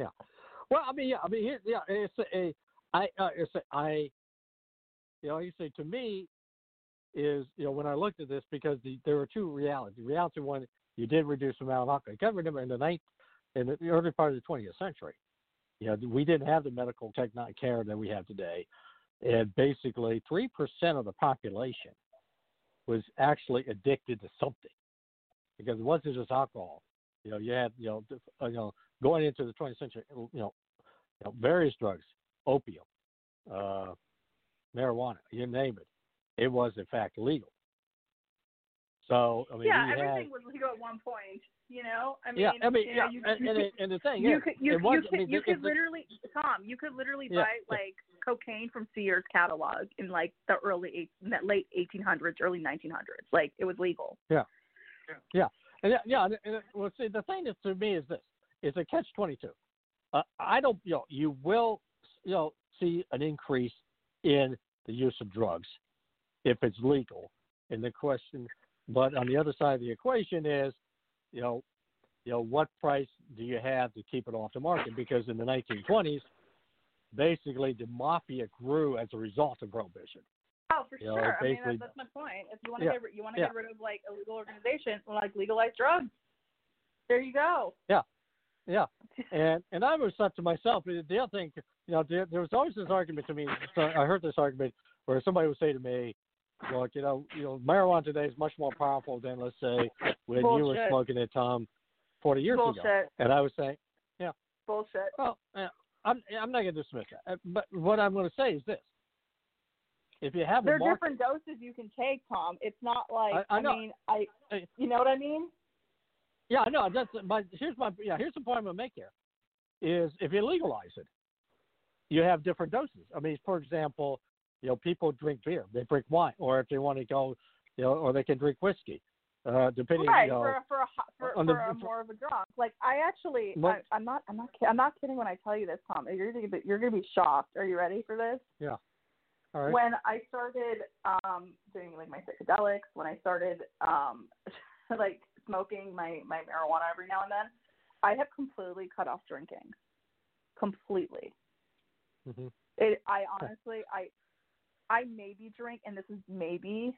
Yeah. Well, I mean, yeah, I mean, here, yeah, it's a, a I, uh, it's a, I, you know, you say to me is, you know, when I looked at this because the, there were two realities. Reality one, you did reduce the amount of alcohol. You got to remember in the ninth, in the early part of the 20th century, you know, we didn't have the medical techno care that we have today, and basically three percent of the population was actually addicted to something because it wasn't just alcohol. You know, you had, you know, uh, you know, going into the 20th century, you know, you know various drugs, opium, uh, marijuana, you name it, it was in fact legal. So I mean, yeah, everything had, was legal at one point. You know, I mean, yeah, I mean, you know, yeah, you, and, and, it- and the thing you is, could you, it was, you I could mean, you could it's- literally Tom you could literally Yeah. buy like cocaine from Sears catalog in like the early eight, in that late 1800s early 1900s like it was legal Yeah. Yeah. And yeah, yeah, and, and, well, see, the thing is to me is this: it's a catch twenty two. Uh, I don't, you know, you will, you know, see an increase in the use of drugs if it's legal. And the question, but on the other side of the equation is, you know, you know, what price do you have to keep it off the market? Because in the 1920s, basically the mafia grew as a result of prohibition. oh for You know, sure I mean that's, that's my point if you want to Yeah. get rid- you want to Yeah. get rid of like illegal organization like legalize drugs there you go Yeah, yeah. [LAUGHS] And and I was thought to myself, the the other thing, you know, there, there was always this argument to me. So I heard this argument where somebody would say to me, "Look, you know, you know, marijuana today is much more powerful than let's say when you were smoking it, Tom, 40 years ago." And I was saying, yeah, bullshit. Well, I'm I'm not going to dismiss that, Uh, but what I'm going to say is this: if you have There are market, different doses you can take, Tom. It's not like I- I know. mean, I you know what I mean? Yeah, I know that's my here's my yeah here's the point I'm to make here is if you legalize it, you have different doses. I mean, for example, you know, people drink beer, they drink wine, or if they want to go, you know, or they can drink whiskey, uh, depending, right you know, for for a, for, on for the- a more of a drunk. Like I actually, I, I'm not, I'm not, I'm not kidding when I tell you this, Tom. You're gonna be, you're gonna be shocked. Are you ready for this? yeah. All right. When I started um doing like my psychedelics, when I started um [LAUGHS] like smoking my my marijuana every now and then, I have completely cut off drinking. Completely. hmm It. I honestly, I, I maybe drink, and this is maybe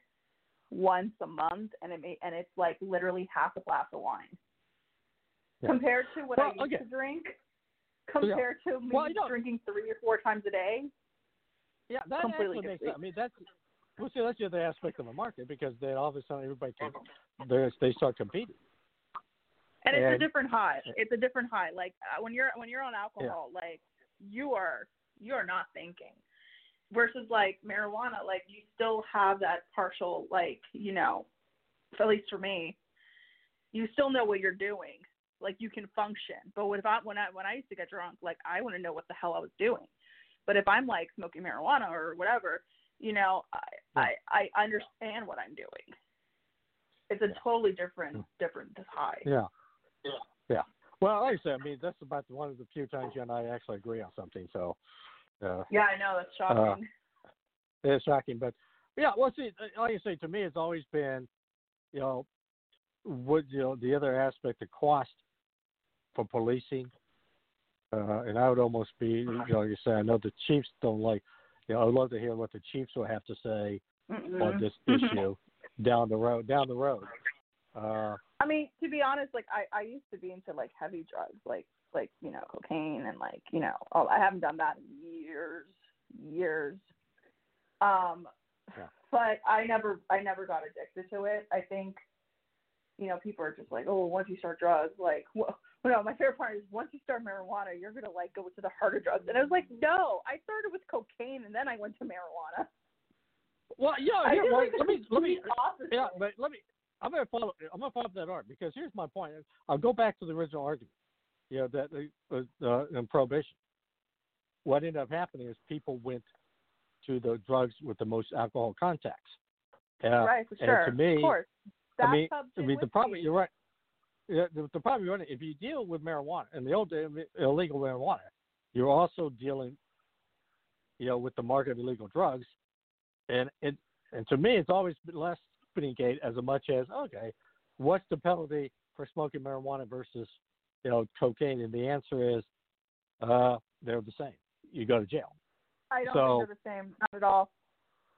once a month, and it may, and it's like literally half a glass of wine. Yeah. Compared to what Well, I used okay. to drink, compared to me Well, drinking three or four times a day. Yeah, that completely makes sense. I mean, that's well, see, that's the other aspect of the market because then all of a sudden everybody can they they start competing. And it's And- a different high. It's a different high. Like uh, when you're when you're on alcohol, like you are you are not thinking. Versus like marijuana, like you still have that partial like you know, at least for me, you still know what you're doing. Like you can function. But if I when I when I used to get drunk, like I want to know what the hell I was doing. But if I'm like smoking marijuana or whatever, you know, I I, I understand what I'm doing. It's a totally different different high. Yeah. Yeah. Yeah. Well, like I said, I mean, that's about one of the few times you and I actually agree on something. So, uh, Yeah, I know that's shocking. it's shocking. But yeah, well, see, like I say, to me, it's always been, you know, what you know, the other aspect of cost for policing. Uh, and I would almost be, you know, like you say, I know the chiefs don't like, you know, I'd love to hear what the chiefs will have to say on Mhm. this [LAUGHS] issue down the road. Down the road. Uh, I mean, to be honest, like I I used to be into like heavy drugs, like like you know cocaine and like you know oh I haven't done that in years years. Um, Yeah. but I never I never got addicted to it. I think, you know, people are just like, oh, once you start drugs, like, well, no, my favorite part is once you start marijuana, you're gonna like go to the harder drugs. And I was like, no, I started with cocaine and then I went to marijuana. Well, yeah, here, well, like let me let me opposite. yeah, but let me. I'm gonna follow. I'm gonna follow up that art because here's my point. I'll go back to the original argument. You know that uh, uh, in prohibition, what ended up happening is people went to the drugs with the most alcohol contacts. Uh, right, for and sure. to me, of course. That's I mean, I mean the problem. You're right. Yeah, the, the problem you're running. If you deal with marijuana and the old day, illegal marijuana, you're also dealing, you know, with the market of illegal drugs, and it and to me, it's always been less gate as much as okay, what's the penalty for smoking marijuana versus you know cocaine? And the answer is, uh, they're the same. You go to jail. I don't So- think they're the same. Not at all.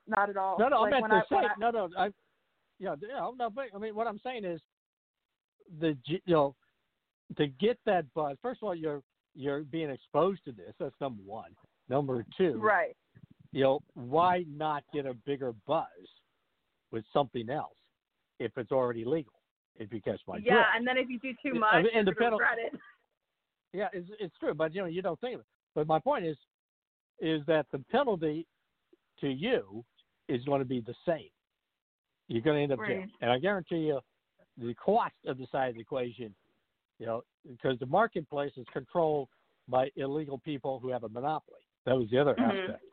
Not at all. No, no, like I meant the same. I- No, no, I, yeah, know, no, but I mean, what I'm saying is, the you know, to get that buzz. First of all, you're you're being exposed to this. That's number one. Number two, Right. you know, why not get a bigger buzz with something else if it's already legal? If you catch my yeah, drift. and then if you do too Yeah, much, I mean, and the gonna penal- regret it. Yeah, it's it's true, but you know you don't think of it. But my point is, is that the penalty to you is going to be the same. You're going to end up jail, and I guarantee you, the cost of the side of the equation, you know, because the marketplace is controlled by illegal people who have a monopoly. That was the other Mhm. aspect.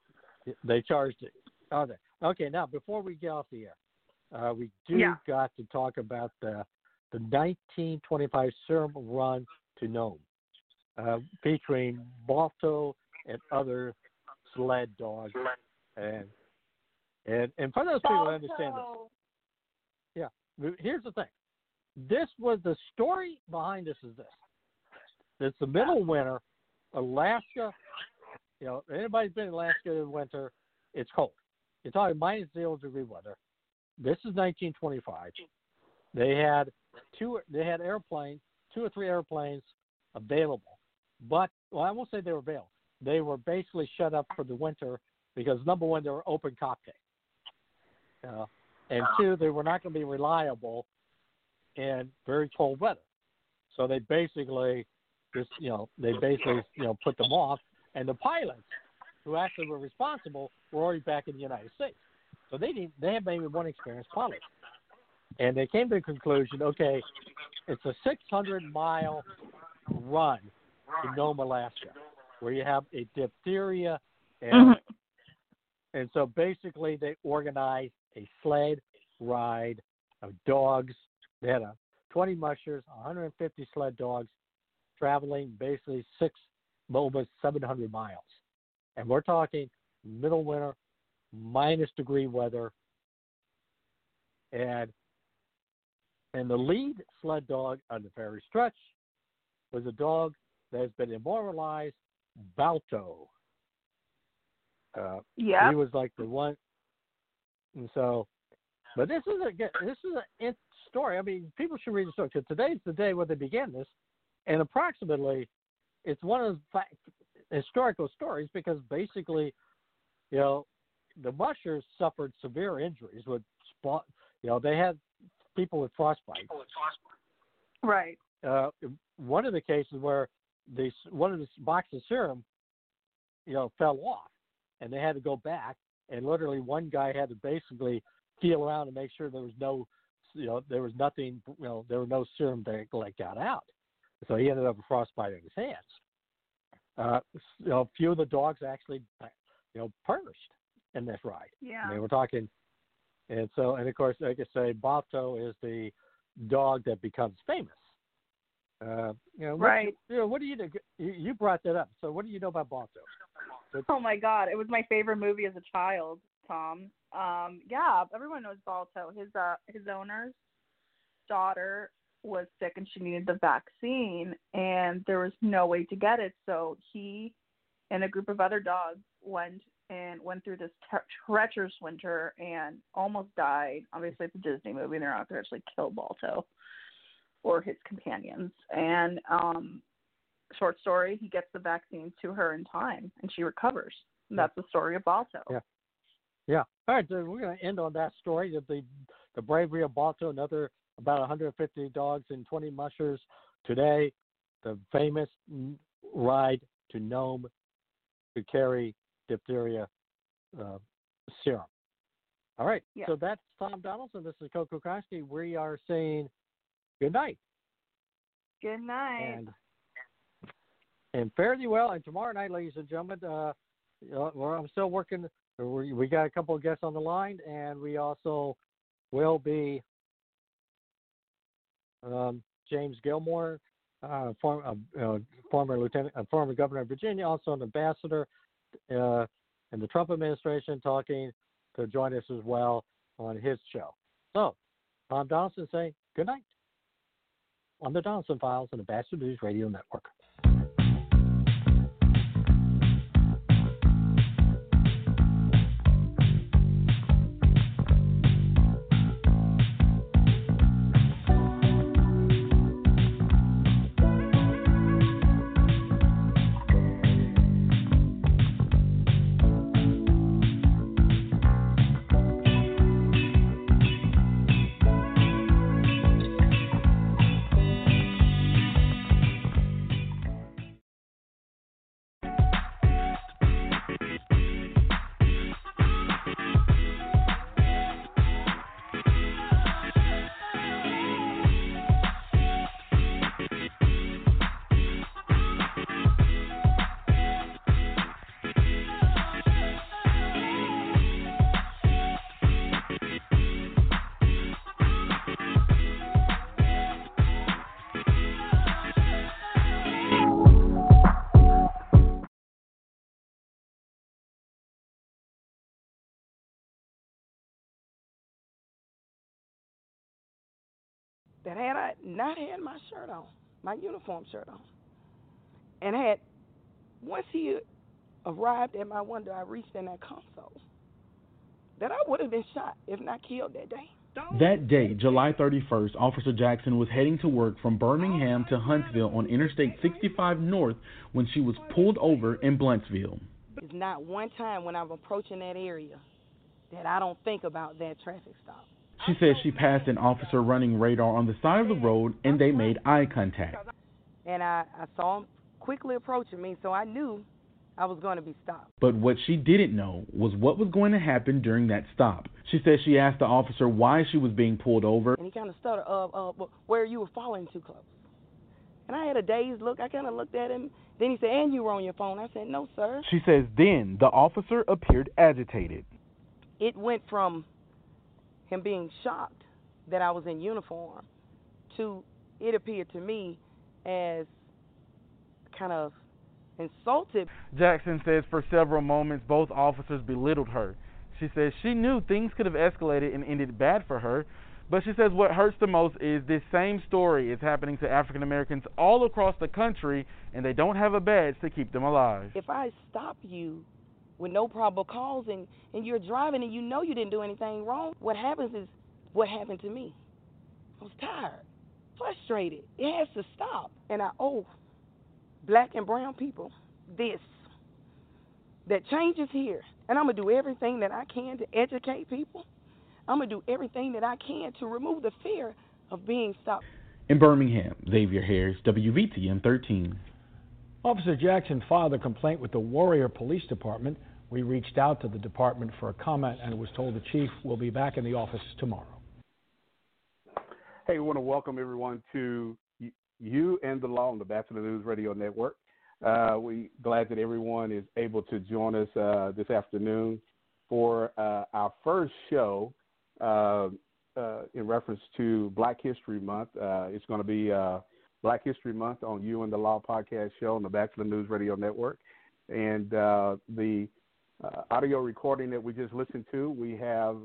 They charged it. Okay. Okay. Now, before we get off the air, uh, we do Yeah. got to talk about the the 1925 Serum Run to Nome, uh, featuring Balto and other sled dogs, and and and for those people that understand this, yeah. Here's the thing. This was the story behind this is this. It's the middle of winter, Alaska. You know, anybody's been in Alaska in winter, it's cold. You're talking minus zero degree weather. This is 1925. They had two. They had airplanes, two or three airplanes available, but well, I won't say they were available. They were basically shut up for the winter because number one, they were open cockpit. Uh, and two, they were not going to be reliable in very cold weather. So they basically just you know they basically you know put them off, and the pilots who actually were responsible were already back in the United States, so they didn't they had maybe one experienced pilot, and they came to the conclusion, okay, it's a 600 mile run to Nome, Alaska, where you have a diphtheria and Mhm. and so basically, they organized a sled ride of dogs. They had a 20 mushers, 150 sled dogs, traveling basically six, almost 700 miles. And we're talking middle winter, minus degree weather, and and the lead sled dog on the very stretch was a dog that has been immortalized, Balto. Uh, Yeah. he was like the one, and so, but this is a good- this is an story. I mean, people should read the story because today's the day when they began this, and approximately, it's one of the fact, historical stories because basically, you know, the mushers suffered severe injuries with spot. You know, they had people with frostbite. People with frostbite. Right. Uh, one of the cases where the one of the boxes of serum, you know, fell off, and they had to go back, and literally one guy had to basically feel around to make sure there was no, you know, there was nothing, you know, there were no serum that like got out. So he ended up with frostbite in his hands. Uh, you know, a few of the dogs actually, you know, perished in this ride. Yeah. I mean, we're talking, and so, and of course, like I say, Balto is the dog that becomes famous. Uh, you know, what, Right. You know, what do you, you you brought that up? So, what do you know about Balto? Oh my god, it was my favorite movie as a child, Tom. Um, yeah, everyone knows Balto. His uh his owner's daughter was sick and she needed the vaccine and there was no way to get it, so he and a group of other dogs went and went through this tre- treacherous winter and almost died. Obviously, it's a Disney movie; they're not going to actually kill Balto or his companions. And um, short story, he gets the vaccine to her in time, and she recovers. And that's the story of Balto. Yeah. Yeah. All right. So we're going to end on that story of the the bravery of Balto. Another about 150 dogs and 20 mushers today. The famous ride to Nome to carry diphtheria uh, serum. All right. Yeah. So that's Tom Donelson. This is Coco Koski. We are saying good night Good night. and and fare thee well. And tomorrow night, ladies and gentlemen, uh, you know, well, I'm still working. We, we got a couple of guests on the line, and we also will be um, James Gilmore, uh, form, uh, uh, former lieutenant, uh, former governor of Virginia, also an ambassador uh, in the Trump administration, talking to join us as well on his show. So, Tom Donelson saying good night on the Donelson Files and the Batchelor News Radio Network. That had I not had my shirt on, my uniform shirt on, and had once he arrived at my window, I reached in that console. That I would have been shot if not killed that day. That day, July 31st, Officer Jackson was heading to work from Birmingham to Huntsville on Interstate 65 North when she was pulled over in Blentsville. It's not one time when I'm approaching that area that I don't think about that traffic stop. She says she passed an officer running radar on the side of the road and they made eye contact. and I, I saw him quickly approaching me, so I knew I was going to be stopped. But what she didn't know was what was going to happen during that stop. She said she asked the officer why she was being pulled over. And he kind of stuttered, uh, uh, where you were following too close. And I had a dazed look. I kind of looked at him. Then he said, and you were on your phone. I said, no, sir. She says then the officer appeared agitated. It went from him being shocked that I was in uniform to it appeared to me as kind of insulted. Jackson says for several moments both officers belittled her. She says she knew things could have escalated and ended bad for her, but she says what hurts the most is this same story is happening to African Americans all across the country and they don't have a badge to keep them alive. If I stop you with no probable cause and, and you're driving and you know you didn't do anything wrong, what happens is what happened to me. I was tired, frustrated. It has to stop. And I owe black and brown people this. That change is here. And I'm going to do everything that I can to educate people. I'm going to do everything that I can to remove the fear of being stopped. In Birmingham, Xavier Harris, WVTM 13. Officer Jackson filed a complaint with the Warrior Police Department. We reached out to the department for a comment and was told the chief will be back in the office tomorrow. Hey, we want to welcome everyone to you and the law on the Batchelor News Radio Network. Uh, we glad that everyone is able to join us uh, this afternoon for uh, our first show uh, uh, in reference to Black History Month. Uh, it's going to be Black History Month on You and the Law podcast show on the Batchelor News Radio Network, and the audio recording that we just listened to, we have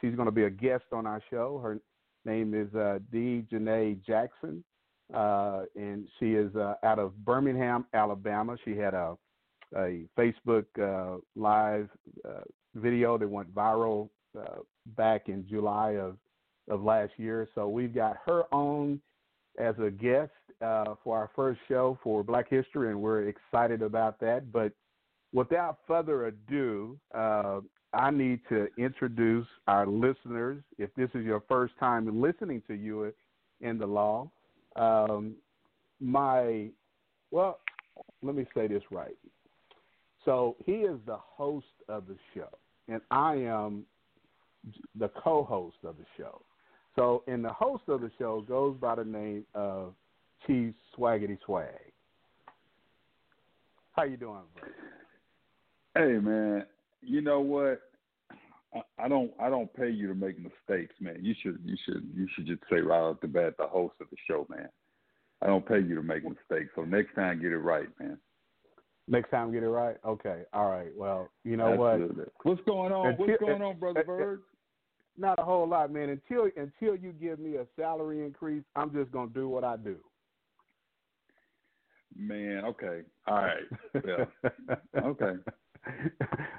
she's going to be a guest on our show. Her name is D. Janae Jackson uh, and she is uh, out of Birmingham, Alabama. She had a a Facebook uh, live uh, video that went viral uh, back in July of of last year. So we've got her on as a guest uh, for our first show for Black History, and we're excited about that. But without further ado, I need to introduce our listeners. If this is your first time listening to you in the law, um, my, well, let me say this right. So he is the host of the show, and I am the co-host of the show. So, and the host of the show goes by the name of Chief Swaggity Swag. How you doing, bro? Hey, man. You know what? I don't I don't pay you to make mistakes, man. You should you should you should just say right off the bat the host of the show, man. I don't pay you to make mistakes. So next time get it right, man. Next time get it right? Okay. All right. Well, you know Absolutely. what? What's going on? What's going on, brother Bird? Not a whole lot, man. Until until you give me a salary increase, I'm just gonna do what I do. Man, okay. All right. Yeah. [LAUGHS] okay.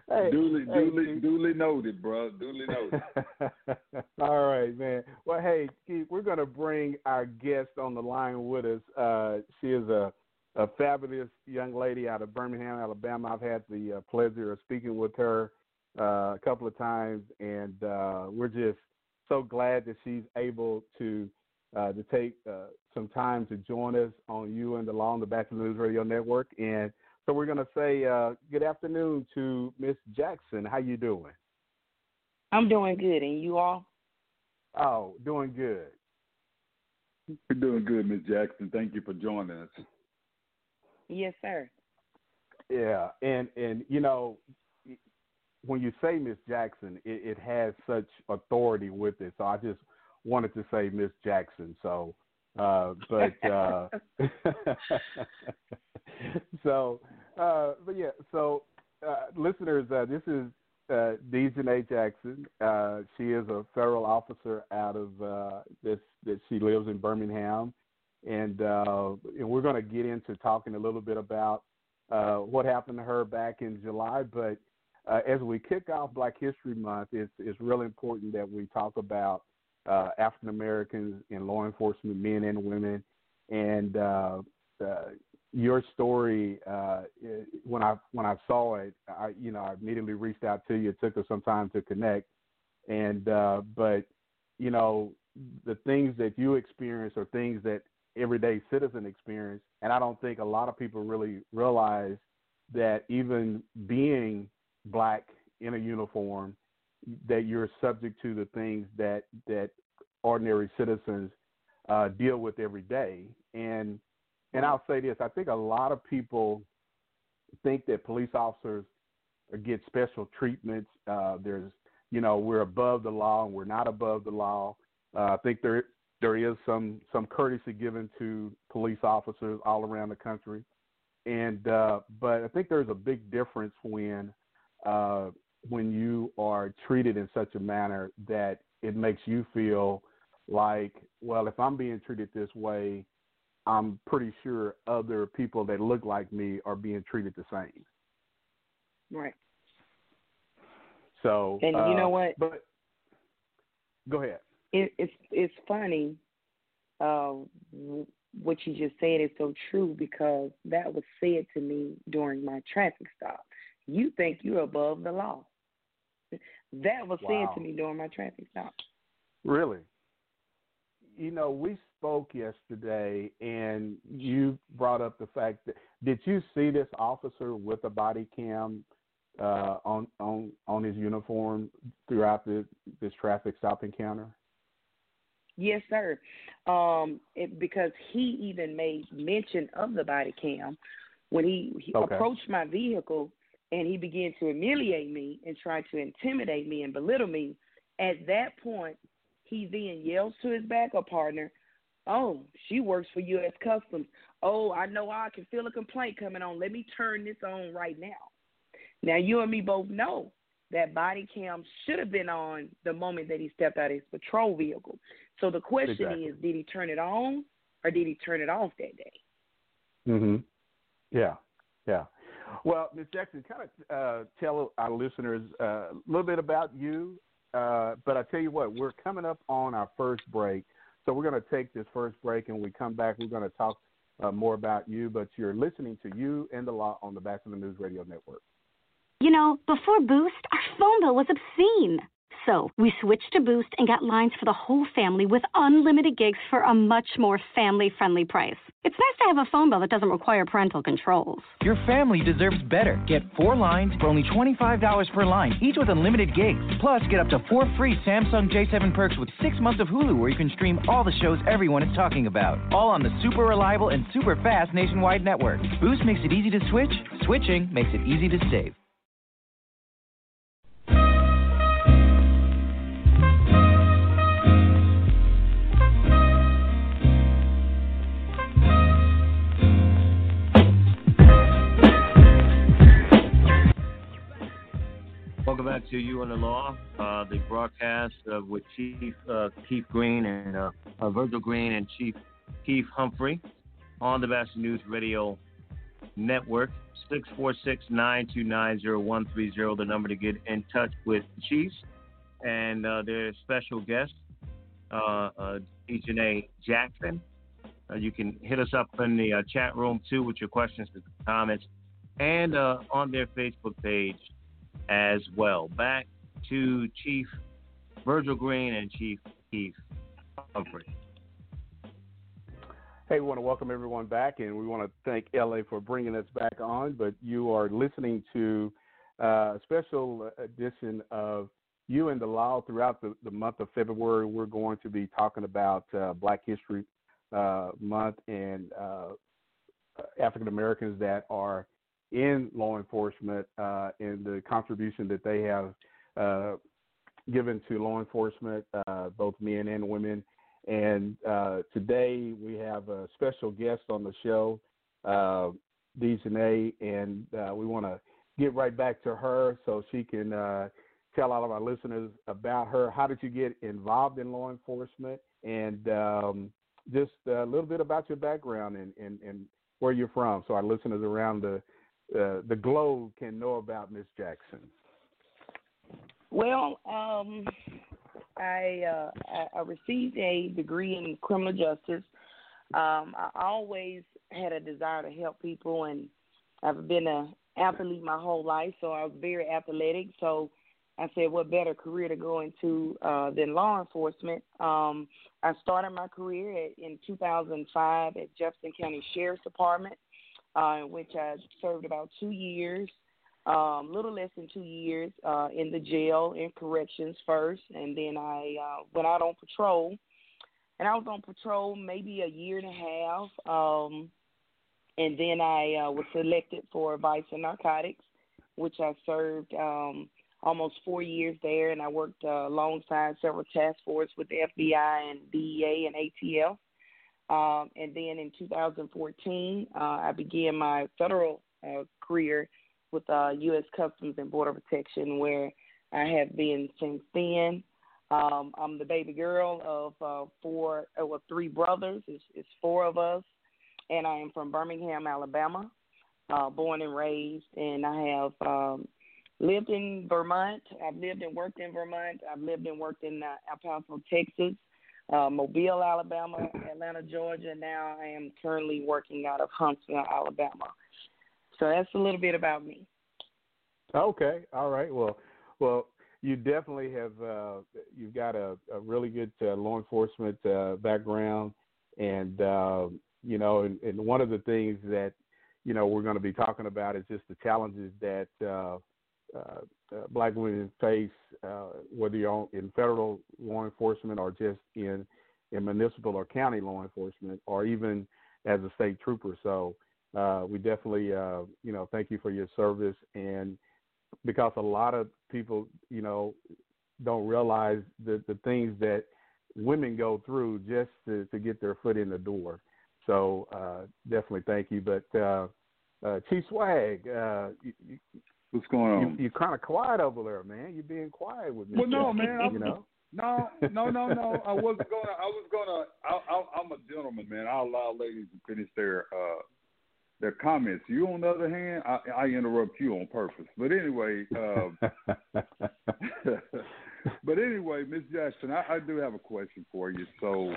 hey, duly, hey, duly, duly noted, bro. Duly noted. [LAUGHS] All right, man. Well, hey, Keith, we're going to bring our guest on the line with us. Uh, she is a, a fabulous young lady out of Birmingham, Alabama. I've had the uh, pleasure of speaking with her uh, a couple of times, and uh, we're just so glad that she's able to uh, to take uh, some time to join us on you and the Law on the Batchelor News Radio Network. And so we're going to say uh, good afternoon to Miss Jackson. How you doing? I'm doing good, and you all? Oh, doing good. You're doing good, Miss Jackson. Thank you for joining us. Yes, sir. Yeah, and and you know, when you say Miss Jackson, it, it has such authority with it. So I just wanted to say Miss Jackson. So, uh, but uh, [LAUGHS] so, uh, but yeah. So, uh, listeners, uh, this is uh, Dejanay Jackson. Uh, she is a federal officer out of this. That she lives in Birmingham, and and we're going to get into talking a little bit about what happened to her back in July. But uh, as we kick off Black History Month, it's it's really important that we talk about uh, African Americans in law enforcement, men and women, and uh, uh, your story. Uh, when I when I saw it, I you know I immediately reached out to you. It took us some time to connect, and uh, but you know the things that you experience are things that everyday citizen experience, and I don't think a lot of people really realize that even being black in a uniform, that you're subject to the things that that ordinary citizens uh, deal with every day. And and I'll say this: I think a lot of people think that police officers get special treatments. Uh, there's, you know, we're above the law and we're not above the law. Uh, I think there there is some some courtesy given to police officers all around the country, and uh, but I think there's a big difference when uh, when you are treated in such a manner that it makes you feel like, well, if I'm being treated this way, I'm pretty sure other people that look like me are being treated the same. Right. So and uh, you know what? But go ahead. It, it's it's funny. Uh, what you just said is so true because that was said to me during my traffic stop. You think you're above the law. That was wow. said to me during my traffic stop. Really? You know, we spoke yesterday, and you brought up the fact that did you see this officer with a body cam uh, on on on his uniform throughout the this traffic stop encounter? Yes, sir. Um, it, because he even made mention of the body cam when he, he okay. approached my vehicle and he began to humiliate me and try to intimidate me and belittle me. At that point, he then yells to his backup partner, Oh, she works for U.S. Customs. Oh, I know I can feel a complaint coming on. Let me turn this on right now. Now, you and me both know that body cam should have been on the moment that he stepped out of his patrol vehicle. So the question exactly. is, did he turn it on or did he turn it off that day? Mm-hmm. Yeah. Yeah. Well, Ms. Jackson, kind of uh, tell our listeners uh, a little bit about you. Uh, but I tell you what, we're coming up on our first break, so we're going to take this first break, and when we come back, we're going to talk uh, more about you. But you're listening to you and the law on the Batchelor News Radio Network. You know, before Boost, our phone bill was obscene. So we switched to Boost and got lines for the whole family with unlimited gigs for a much more family friendly price. It's nice to have a phone bill that doesn't require parental controls. Your family deserves better. Get four lines for only $25 per line, each with unlimited gigs. Plus, get up to four free Samsung J7 Perx with six months of Hulu where you can stream all the shows everyone is talking about. All on the super reliable and super fast nationwide network. Boost makes it easy to switch, switching makes it easy to save. Welcome back to You and the Law, uh, the broadcast uh, with Chief uh, Keith Green and uh, Virgil Green and Chief Keith Humphrey on the Batchelor News Radio Network. 646-929-0130, the number to get in touch with Chiefs and uh, their special guest, uh, uh, Jackson. you can hit us up in the chat room too with your questions and comments, and on their Facebook page as well. Back to Chief Virgil Green and Chief Keith Humphrey. Hey, we want to welcome everyone back, and we want to thank LA for bringing us back on. But you are listening to uh, a special edition of You and the Law throughout the, the month of February. We're going to be talking about uh, Black History uh, Month and uh, African Americans that are in law enforcement uh, and the contribution that they have uh, given to law enforcement, uh, both men and women. And uh, today we have a special guest on the show, uh, Dejanay, and uh, we want to get right back to her so she can uh, tell all of our listeners about her. How did you get involved in law enforcement? And um, just a little bit about your background and, and, and where you're from so our listeners around the uh, the globe can know about Miss Jackson? Well, um, I, uh, I, I received a degree in criminal justice. Um, I always had a desire to help people, and I've been an athlete my whole life, so I was very athletic. So I said, what better career to go into uh, than law enforcement? Um, I started my career at, in 2005 at Jefferson County Sheriff's Department, uh, in which I served about two years, um, little less than two years uh, in the jail in corrections first, and then I uh, went out on patrol. And I was on patrol maybe a year and a half, um, and then I uh, was selected for vice and narcotics, which I served. Um, almost four years there, and I worked uh, alongside several task forces with the FBI and DEA and ATF. Um, and then in 2014, uh, I began my federal uh, career with uh, U.S. Customs and Border Protection, where I have been since then. Um, I'm the baby girl of uh, four, uh, well, three brothers. It's, it's four of us, and I am from Birmingham, Alabama, uh, born and raised, and I have um, lived in Vermont. I've lived and worked in Vermont. I've lived and worked in uh, El Paso, Texas, uh, Mobile, Alabama, Atlanta, Georgia. Now I am currently working out of Huntsville, Alabama. So that's a little bit about me. Okay. All right. Well, well, you definitely have. Uh, you've got a, a really good uh, law enforcement uh, background, and uh, you know, and, and one of the things that you know we're going to be talking about is just the challenges that uh, black women face, uh, whether you're in federal law enforcement or just in in municipal or county law enforcement, or even as a state trooper. So uh, we definitely, uh, you know, thank you for your service, and because a lot of people, you know, don't realize the the things that women go through just to, to get their foot in the door. So uh, definitely thank you. But uh, uh, Chief Swag, uh, you, What's going on? You, are kind of quiet over there, man. You're being quiet with me. Well, no, man. [LAUGHS] you know. No, no, no, no. I wasn't gonna. I was gonna. I, I, I'm a gentleman, man. I allow ladies to finish their uh their comments. You, on the other hand, I, I interrupt you on purpose. But anyway, uh, [LAUGHS] but anyway, Miss Jackson, I, I do have a question for you. So,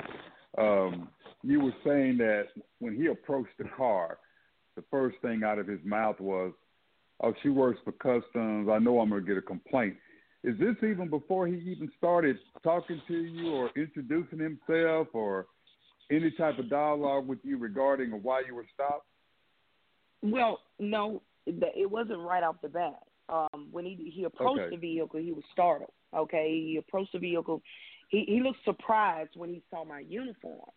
um, you were saying that when he approached the car, the first thing out of his mouth was, oh, she works for customs. I know I'm going to get a complaint. Is this even before he even started talking to you or introducing himself or any type of dialogue with you regarding why you were stopped? Well, no, it wasn't right off the bat. Um, when he he approached okay. the vehicle, he was startled. Okay, he approached the vehicle. He he looked surprised when he saw my uniform.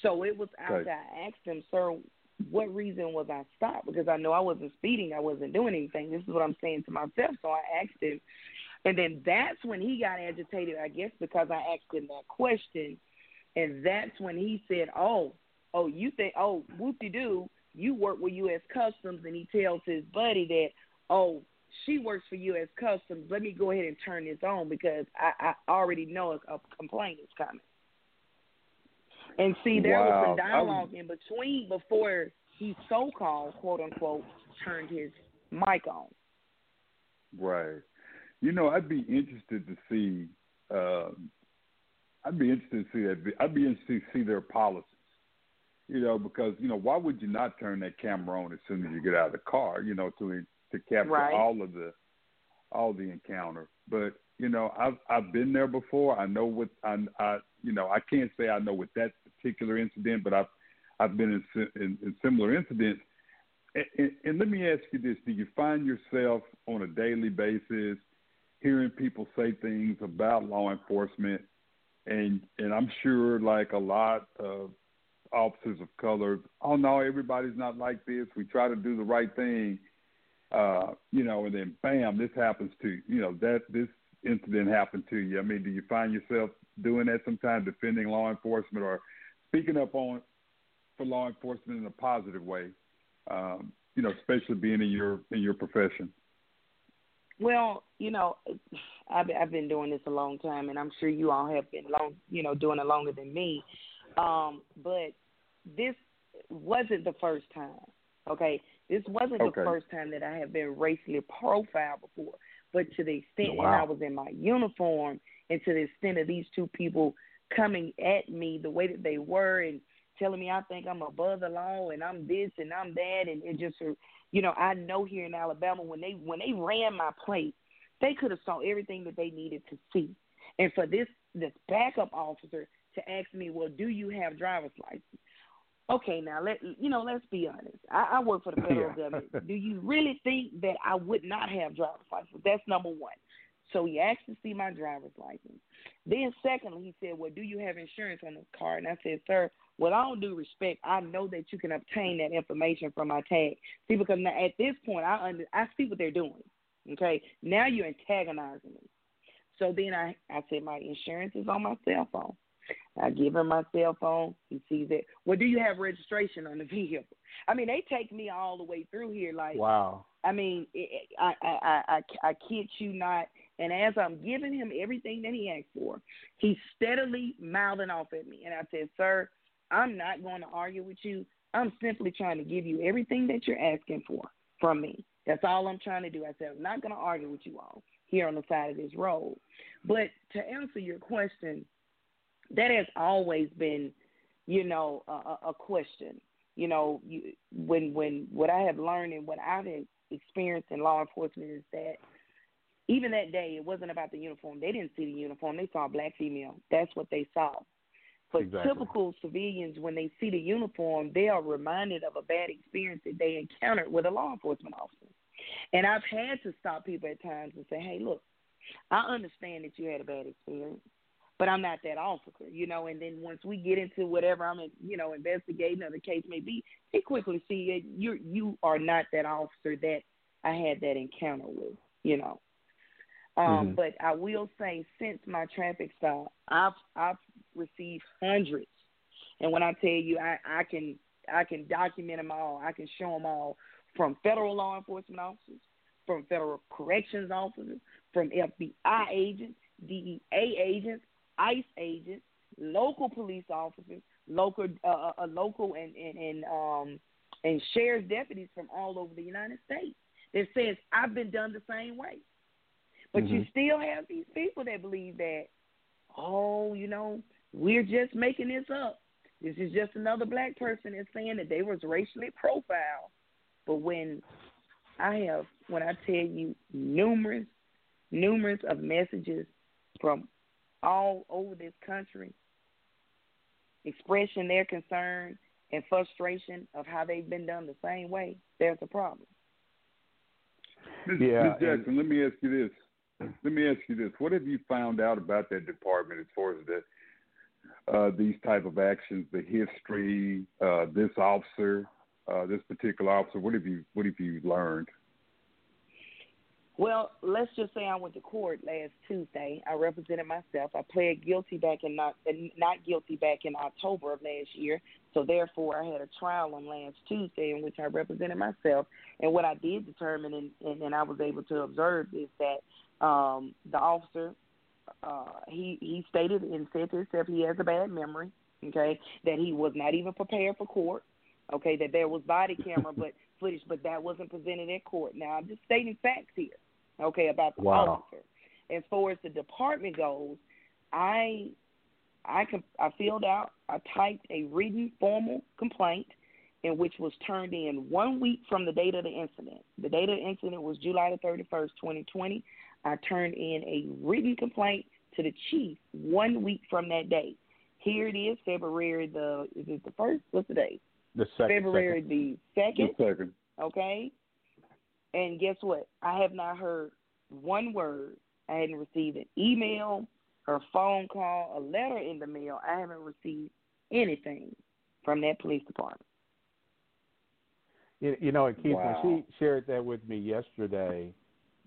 So it was after okay. I asked him, "Sir, what reason was I stopped? Because I know I wasn't speeding, I wasn't doing anything. This is what I'm saying to myself. So I asked him, and then that's when he got agitated, I guess, because I asked him that question, and that's when he said, "Oh, oh, you think, oh, whoop de doo, you work with U.S. Customs," and he tells his buddy that, "Oh, she works for U.S. Customs. Let me go ahead and turn this on because I, I already know a complaint is coming." And see, there wow. was some dialogue in between before he so called, quote unquote, turned his mic on. Right. You know, I'd be interested to see. Um, I'd be interested to see that. I'd be interested to see their policies. You know, because you know, why would you not turn that camera on as soon as you get out of the car? You know, to to capture right. all of the all the encounter. But you know, I've I've been there before. I know what I, I you know I can't say I know what that particular incident, but I've I've been in, in, in similar incidents. And, and, and let me ask you this: Do you find yourself on a daily basis hearing people say things about law enforcement? And and I'm sure, like a lot of officers of color, oh no, everybody's not like this. We try to do the right thing, uh, you know, and then bam, this happens to you know that this incident happened to you. I mean, do you find yourself doing that sometimes, defending law enforcement or speaking up on for law enforcement in a positive way. Um, you know, especially being in your in your profession. Well, you know, I've I've been doing this a long time, and I'm sure you all have been long, you know, doing it longer than me. Um, but this wasn't the first time. Okay, this wasn't okay. the first time that I have been racially profiled before. But to the extent wow. that I was in my uniform, and to the extent of these two people coming at me the way that they were and telling me I think I'm above the law and I'm this and I'm that and it just you know I know here in Alabama when they when they ran my plate They could have saw everything that they needed to see. And for this this backup officer to ask me, well, do you have driver's license? Okay, now let you know. Let's be honest. I, I work for the [LAUGHS] federal Yeah. government. Do you really think that I would not have driver's license? That's number one. So he asked to see my driver's license. Then, secondly, he said, "Well, do you have insurance on this car?" And I said, "Sir, with all due respect, I know that you can obtain that information from my tag. See, because now at this point, I under, I see what they're doing. Okay, now you're antagonizing me. So then I I said my insurance is on my cell phone. I give him my cell phone. He sees it. Well, do you have registration on the [LAUGHS] vehicle? I mean, they take me all the way through here. Like, Wow. I mean, it, I, I, I, I kid you not. And as I'm giving him everything that he asked for, he's steadily mouthing off at me. And I said, Sir, I'm not going to argue with you. I'm simply trying to give you everything that you're asking for from me. That's all I'm trying to do. I said, I'm not going to argue with you all here on the side of this road. But to answer your question, that has always been, you know, a, a- question. You know, you, when when what I have learned and what I've experienced in law enforcement is that even that day, it wasn't about the uniform. They didn't see the uniform. They saw a black female. That's what they saw. For Exactly. typical civilians, when they see the uniform, they are reminded of a bad experience that they encountered with a law enforcement officer. And I've had to stop people at times and say, hey, look, I understand that you had a bad experience, but I'm not that officer, you know. And then once we get into whatever I'm, you know, investigating or the case may be, they quickly see that you you are not that officer that I had that encounter with, you know. Um, Mhm. But I will say, since my traffic stop, I've I've received hundreds, and when I tell you, I I can I can document them all. I can show them all from federal law enforcement officers, from federal corrections officers, from FBI agents, DEA agents, ICE agents, local police officers, local uh, uh, local and and and um and sheriff's deputies from all over the United States that says I've been done the same way. But you Mhm. still have these people that believe that, oh, you know, we're just making this up. This is just another black person that's saying that they was racially profiled. But when I have, when I tell you numerous, numerous of messages from all over this country expressing their concern and frustration of how they've been done the same way, there's a problem. Ms. Yeah, Ms. Jackson, let me ask you this. Let me ask you this. What have you found out about that department as far as the uh, these type of actions, the history, uh, this officer, uh, this particular officer? What have you What have you learned? Well, let's just say I went to court last Tuesday. I represented myself. I pled guilty back in not not guilty back in October of last year. So therefore, I had a trial on last Tuesday in which I represented myself. And what I did determine, and, and, and I was able to observe, is that um, the officer uh, he he stated and said to himself he has a bad memory. Okay, that he was not even prepared for court. Okay, that there was body camera [LAUGHS] but footage, but that wasn't presented at court. Now I'm just stating facts here. Okay, about the Wow. officer. As far as the department goes, I I com- I filled out, I typed a written formal complaint in which was turned in one week from the date of the incident. The date of the incident was July the 31st, 2020. I turned in a written complaint to the chief one week from that date. Here it is, February the is it the first? What's the date? The second. February second. the second. Just a second. Okay. And guess what? I have not heard one word. I hadn't received an email or phone call, a letter in the mail. I haven't received anything from that police department. You, you know, and Keith, Wow. when she shared that with me yesterday,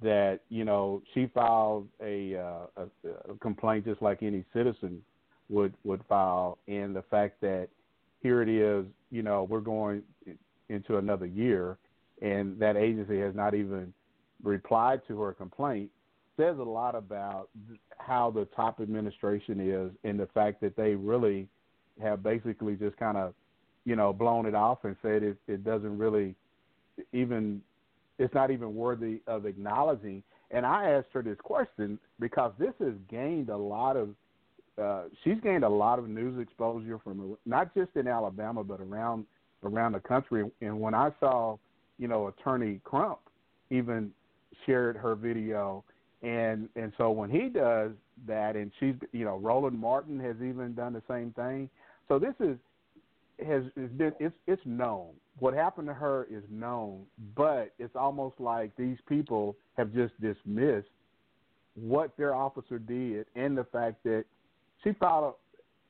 that you know she filed a, uh, a, a complaint just like any citizen would would file, and the fact that here it is, you know, we're going into another year, and that agency has not even replied to her complaint says a lot about how the top administration is and the fact that they really have basically just kind of you know blown it off and said it, it doesn't really even it's not even worthy of acknowledging. And i asked her this question because this has gained a lot of uh, she's gained a lot of news exposure from not just in alabama but around around the country. And when i saw you know attorney crump even shared her video and and so when he does that, and she's you know Roland Martin has even done the same thing. So this is has has been it's it's known. What happened to her is known, but it's almost like these people have just dismissed what their officer did and the fact that she filed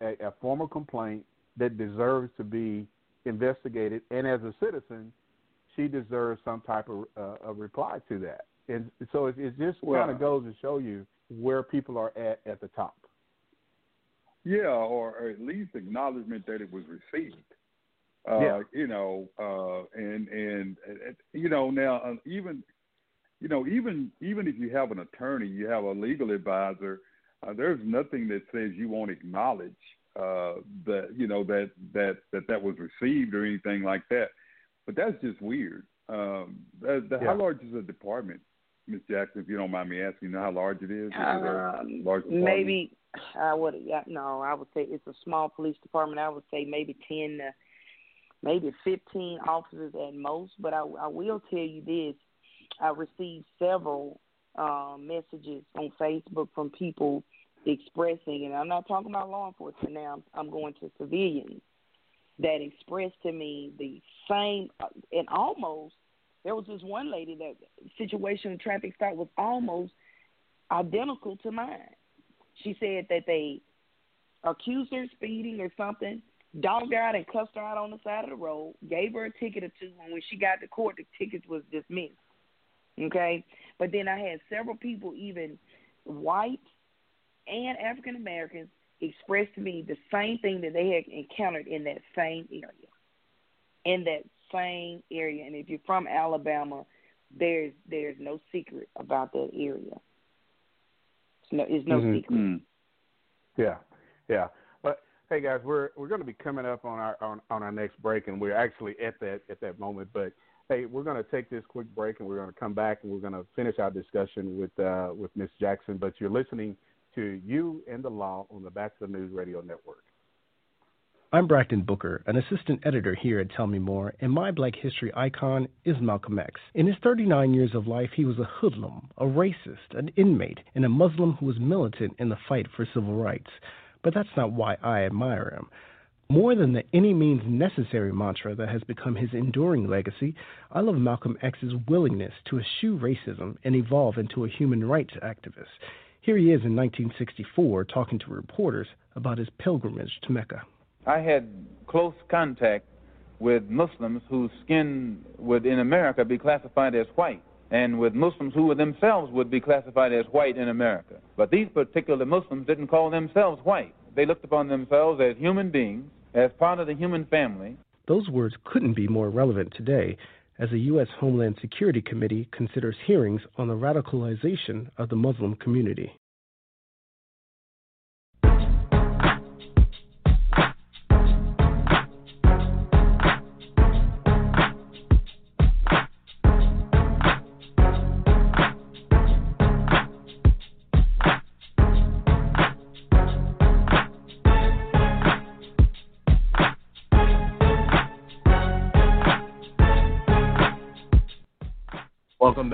a, a, a formal complaint that deserves to be investigated, and as a citizen, she deserves some type of, uh, of reply to that. And so it, it just Well- kind of goes to show you where people are at at the top. Yeah, or, or at least acknowledgement that it was received. Uh, Yeah. You know, uh, and and uh, you know now uh, even you know even even if you have an attorney, you have a legal advisor. Uh, there's nothing that says you won't acknowledge uh, that you know that that that that was received or anything like that. But that's just weird. Um, Yeah. How large is the department, Miss Jackson? If you don't mind me asking, you know how large it is? Is Um, large department? maybe I would no, I would say it's a small police department. I would say maybe ten to maybe fifteen officers at most. But I, I will tell you this: I received several um, messages on Facebook from people expressing, and I'm not talking about law enforcement now. I'm going to civilians that expressed to me the same, and almost there was this one lady that situation in traffic stop was almost identical to mine. She said that they accused her of speeding or something, dogged her out and cussed her out on the side of the road, gave her a ticket or two, and when she got to court, the ticket was dismissed. Okay? But then I had several people, even white and African Americans, express to me the same thing that they had encountered in that same area. In that same area. And if you're from Alabama, there's there's no secret about that area. It's no, it's no Mhm. secret. Yeah, yeah. But hey, guys, we're we're going to be coming up on our on, on our next break, and we're actually at that at that moment. But hey, we're going to take this quick break, and we're going to come back, and we're going to finish our discussion with uh, with Miss Jackson. But you're listening to you and the law on the Batchelor News Radio Network. I'm Brakkton Booker, an assistant editor here at Tell Me More, and my black history icon is Malcolm X. In his 39 years of life, he was a hoodlum, a racist, an inmate, and a Muslim who was militant in the fight for civil rights. But that's not why I admire him. More than the any means necessary mantra that has become his enduring legacy, I love Malcolm X's willingness to eschew racism and evolve into a human rights activist. Here he is in 1964 talking to reporters about his pilgrimage to Mecca. I had close contact with Muslims whose skin would in America be classified as white, and with Muslims who themselves would be classified as white in America. But these particular Muslims didn't call themselves white. They looked upon themselves as human beings, as part of the human family. Those words couldn't be more relevant today as the U.S. Homeland Security Committee considers hearings on the radicalization of the Muslim community.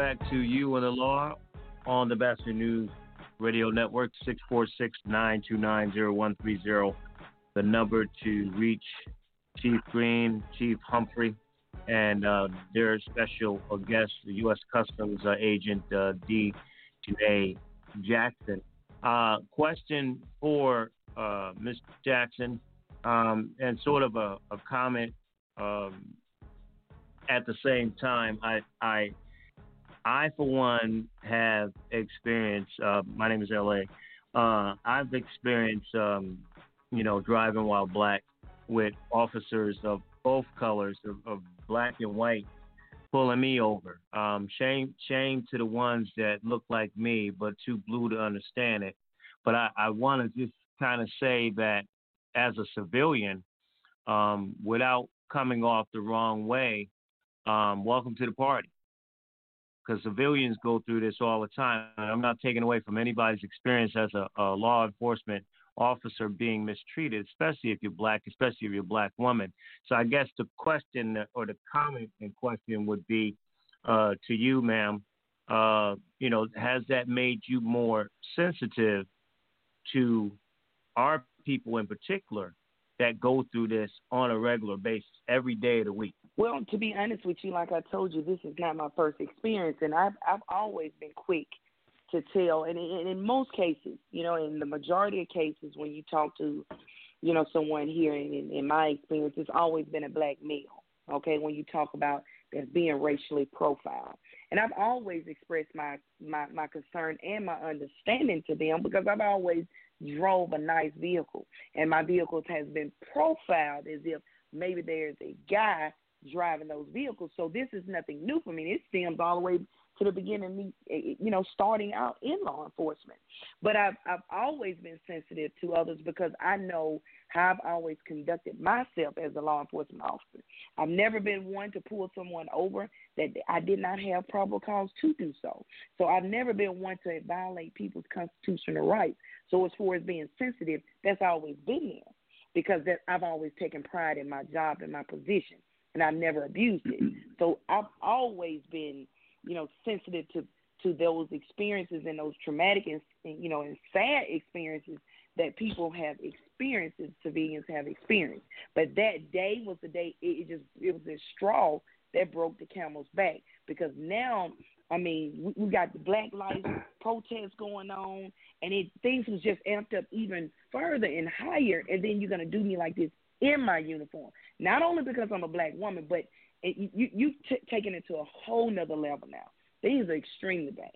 Back to You and the Law on the Batchelor News Radio Network, 646-929-0130. The number to reach Chief Green, Chief Humphrey, and uh, their special guest, the U.S. Customs uh, Agent uh, D. Jackson. Uh, question for uh, Ms. Jackson, um, and sort of a, a comment um, at the same time. I, I I, for one, have experienced. Uh, my name is La. Uh, I've experienced, um, you know, driving while black with officers of both colors, of, of black and white, pulling me over. Um, shame, shame to the ones that look like me, but too blue to understand it. But I, I want to just kind of say that as a civilian, um, without coming off the wrong way, um, welcome to the party because civilians go through this all the time. And I'm not taking away from anybody's experience as a, a, law enforcement officer being mistreated, especially if you're black, especially if you're a black woman. So I guess the question or the comment in question would be uh, to you, ma'am. uh, you know, has that made you more sensitive to our people in particular that go through this on a regular basis every day of the week? Well, to be honest with you, like I told you, this is not my first experience, and I've I've always been quick to tell, and in, in most cases, you know, in the majority of cases, when you talk to, you know, someone here, in, in my experience, it's always been a black male. Okay, when you talk about as being racially profiled, and I've always expressed my my my concern and my understanding to them because I've always drove a nice vehicle, and my vehicles has been profiled as if maybe there's a guy driving those vehicles. So this is nothing new for me. It stems all the way to the beginning, me, eh, eh, you know, starting out in law enforcement. But I've I've always been sensitive to others because I know how I've always conducted myself as a law enforcement officer. I've never been one to pull someone over that I did not have probable cause to do so. So I've never been one to violate people's constitutional rights. So as far as being sensitive, that's always been there because that I've always taken pride in my job and my position, and I've never abused it. So I've always been you know, sensitive to to those experiences and those traumatic and you know and sad experiences that people have experienced, civilians have experienced. But that day was the day it, just it was a straw that broke the camel's back because now I mean we, we got the Black Lives protests going on and it things was just amped up even further and higher and then you're gonna do me like this in my uniform. Not only because I'm a black woman, but you you you t- it to a whole nother level now. Things are extremely bad,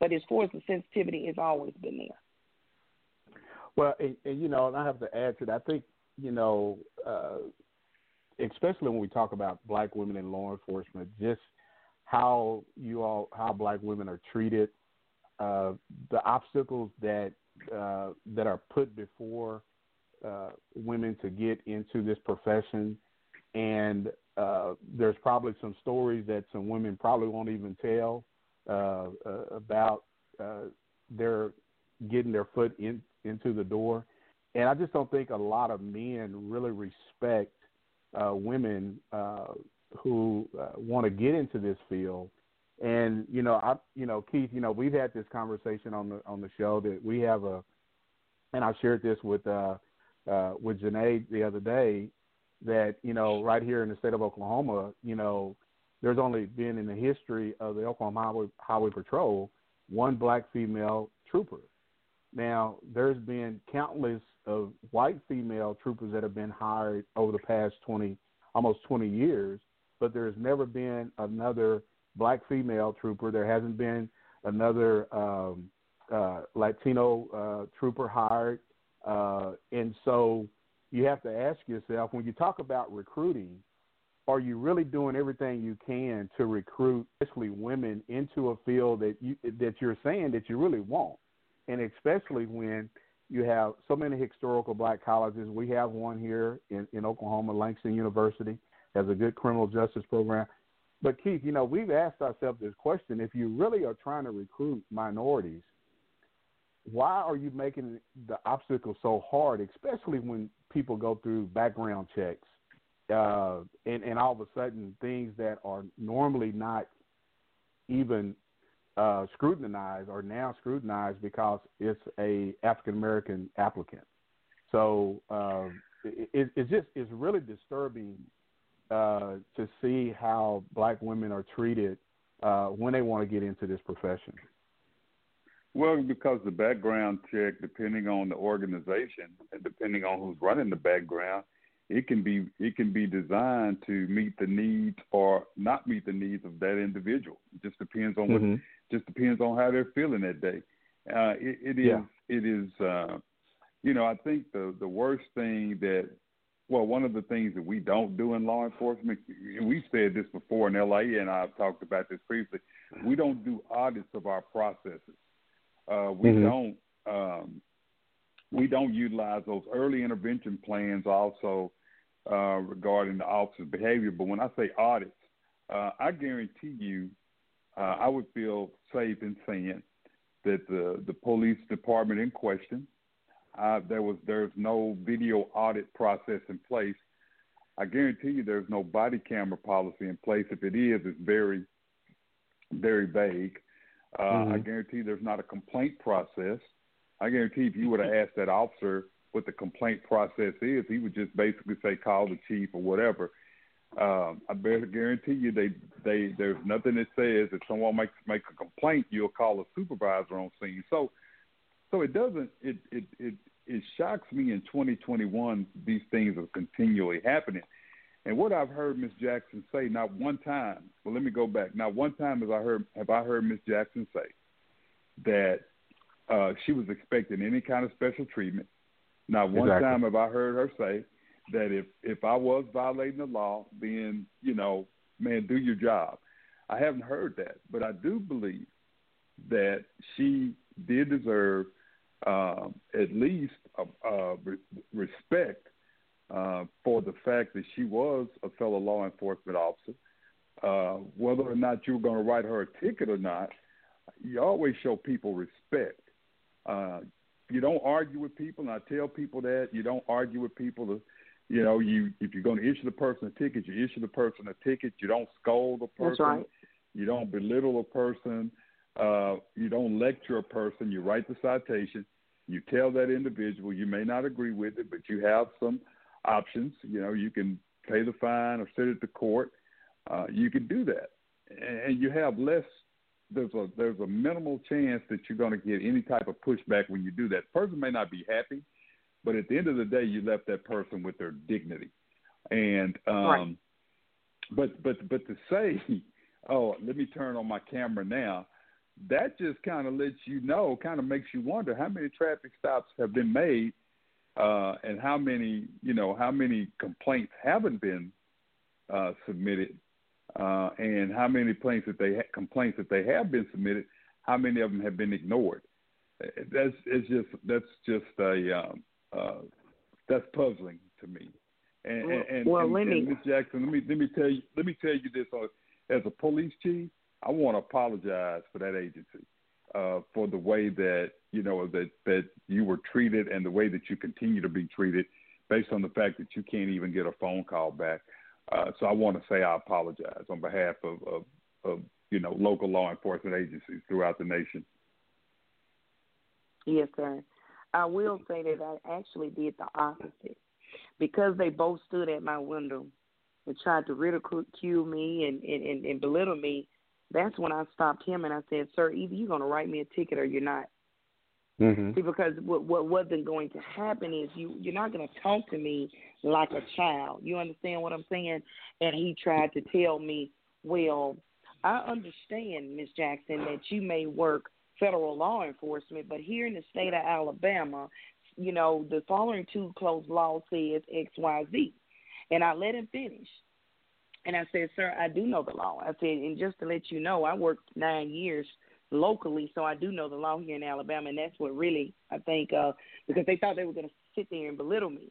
but as far as the sensitivity, it's always been there. Well, and, and you know, and I have to add to that. I think you know, uh, especially when we talk about black women in law enforcement, just how you all how black women are treated, uh, the obstacles that uh, that are put before uh, women to get into this profession, and uh, there's probably some stories that some women probably won't even tell uh, uh, about uh, their getting their foot in into the door, and I just don't think a lot of men really respect uh, women uh, who want to get into this field. And you know, I you know Keith, you know we've had this conversation on the on the show that we have a, and I shared this with uh, uh, with Janae the other day that you know right here in the state of Oklahoma, you know, there's only been in the history of the Oklahoma Highway, Highway Patrol one black female trooper. Now, there's been countless of white female troopers that have been hired over the past 20, almost 20 years, but there's never been another black female trooper. There hasn't been another um, uh, Latino uh, trooper hired, uh, and so you have to ask yourself when you talk about recruiting, are you really doing everything you can to recruit, especially women, into a field that you that you're saying that you really want, and especially when you have so many historical black colleges. We have one here in, in Oklahoma, Langston University, has a good criminal justice program. But Keith, you know, we've asked ourselves this question: If you really are trying to recruit minorities, why are you making the obstacle so hard, especially when people go through background checks uh, and, and all of a sudden things that are normally not even uh, scrutinized are now scrutinized because it's a African American applicant. So uh, it, it's just it's really disturbing uh, to see how black women are treated uh, when they want to get into this profession. Well, because the background check, depending on the organization and depending on who's running the background, it can be it can be designed to meet the needs or not meet the needs of that individual. It just depends on mm-hmm. what just depends on how they're feeling that day. Uh, it, it is yeah. it is uh, you know I think the the worst thing that well one of the things that we don't do in law enforcement we've said this before in LA and I've talked about this previously we don't do audits of our processes uh, we mm-hmm. don't um, we don't utilize those early intervention plans also uh, regarding the officer's behavior. But when I say audits, uh, I guarantee you, uh, I would feel safe in saying that the the police department in question, uh, there was there's no video audit process in place. I guarantee you, there's no body camera policy in place. If it is, it's very very vague. Uh, Mm-hmm. I guarantee there's not a complaint process. I guarantee if you would have [LAUGHS] asked that officer what the complaint process is, he would just basically say call the chief or whatever. Um, I better guarantee you they they there's nothing that says if someone makes makes a complaint, you'll call a supervisor on scene. So so it doesn't it it it, it shocks me in 2021 these things are continually happening. And what I've heard Miss Jackson say, not one time. Well, let me go back. Not one time have I heard have I heard Miss Jackson say that uh, she was expecting any kind of special treatment. Not one Exactly. time have I heard her say that if if I was violating the law, then you know, man, do your job. I haven't heard that, but I do believe that she did deserve um, at least a, a re- respect uh, for the fact that she was a fellow law enforcement officer. Uh, whether or not you were going to write her a ticket or not, you always show people respect. Uh, you don't argue with people, and I tell people that you don't argue with people. To, you know, you if you're going to issue the person a ticket, you issue the person a ticket. You don't scold a person. That's right. You don't belittle a person. Uh, you don't lecture a person. You write the citation. You tell that individual you may not agree with it, but you have some options. You know, you can pay the fine or sit at the court. Uh, you can do that, and, you have less. There's a there's a minimal chance that you're going to get any type of pushback when you do that. The person may not be happy, but at the end of the day, you left that person with their dignity. And um, Right. but but but to say, [LAUGHS] oh, let me turn on my camera now, that just kind of lets you know, kind of makes you wonder how many traffic stops have been made, uh, and how many you know how many complaints haven't been uh, submitted, uh, and how many complaints that they ha- complaints that they have been submitted, how many of them have been ignored. Uh, That's it's just that's just a um, uh, that's puzzling to me. And, Well- and, well, and, let and me- Ms. Jackson, let me let me tell you let me tell you this uh, as a police chief, I want to apologize for that agency uh, for the way that you know that that you were treated and the way that you continue to be treated, based on the fact that you can't even get a phone call back. Uh, so I want to say I apologize on behalf of, of, of you know local law enforcement agencies throughout the nation. Yes, sir. I will say that I actually did the opposite because they both stood at my window and tried to ridicule me and, and, and, and belittle me. That's when I stopped him and I said, "Sir, either you're going to write me a ticket or you're not." Mm-hmm. See, because what what wasn't going to happen is you you're not going to talk to me like a child. You understand what I'm saying? And he tried to tell me, well, I understand, Miss Jackson, that you may work federal law enforcement, but here in the state of Alabama, you know, the following too close law says X Y Z, and I let him finish. And I said, sir, I do know the law. I said, and just to let you know, I worked nine years locally, so I do know the law here in Alabama, and that's what really I think uh, because they thought they were going to sit there and belittle me,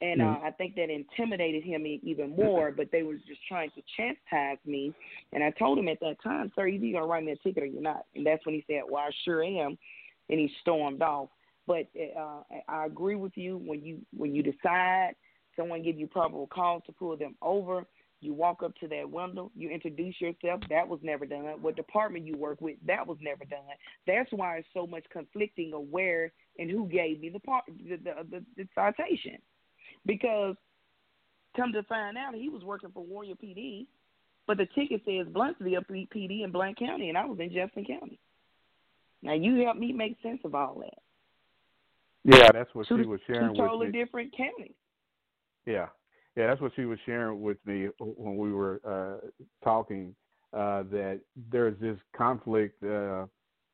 and uh, Mhm. I think that intimidated him even more. But they was just trying to chastise me, and I told him at that time, sir, either you're going to write me a ticket or you're not. And that's when he said, well, I sure am, and he stormed off. But uh, I agree with you when you when you decide someone give you probable cause to pull them over. You walk up to that window, you introduce yourself. That was never done. What department you work with, that was never done. That's why it's so much conflicting of where and who gave me the part, the the, the, the citation, because come to find out, he was working for Warrior PD, but the ticket says Blountsville PD in Blount County, and I was in Jefferson County. Now you help me make sense of all that. Yeah, that's what two, she was sharing two totally with me. different counties. Yeah, yeah, that's what she was sharing with me when we were uh, talking. Uh, that there's this conflict uh,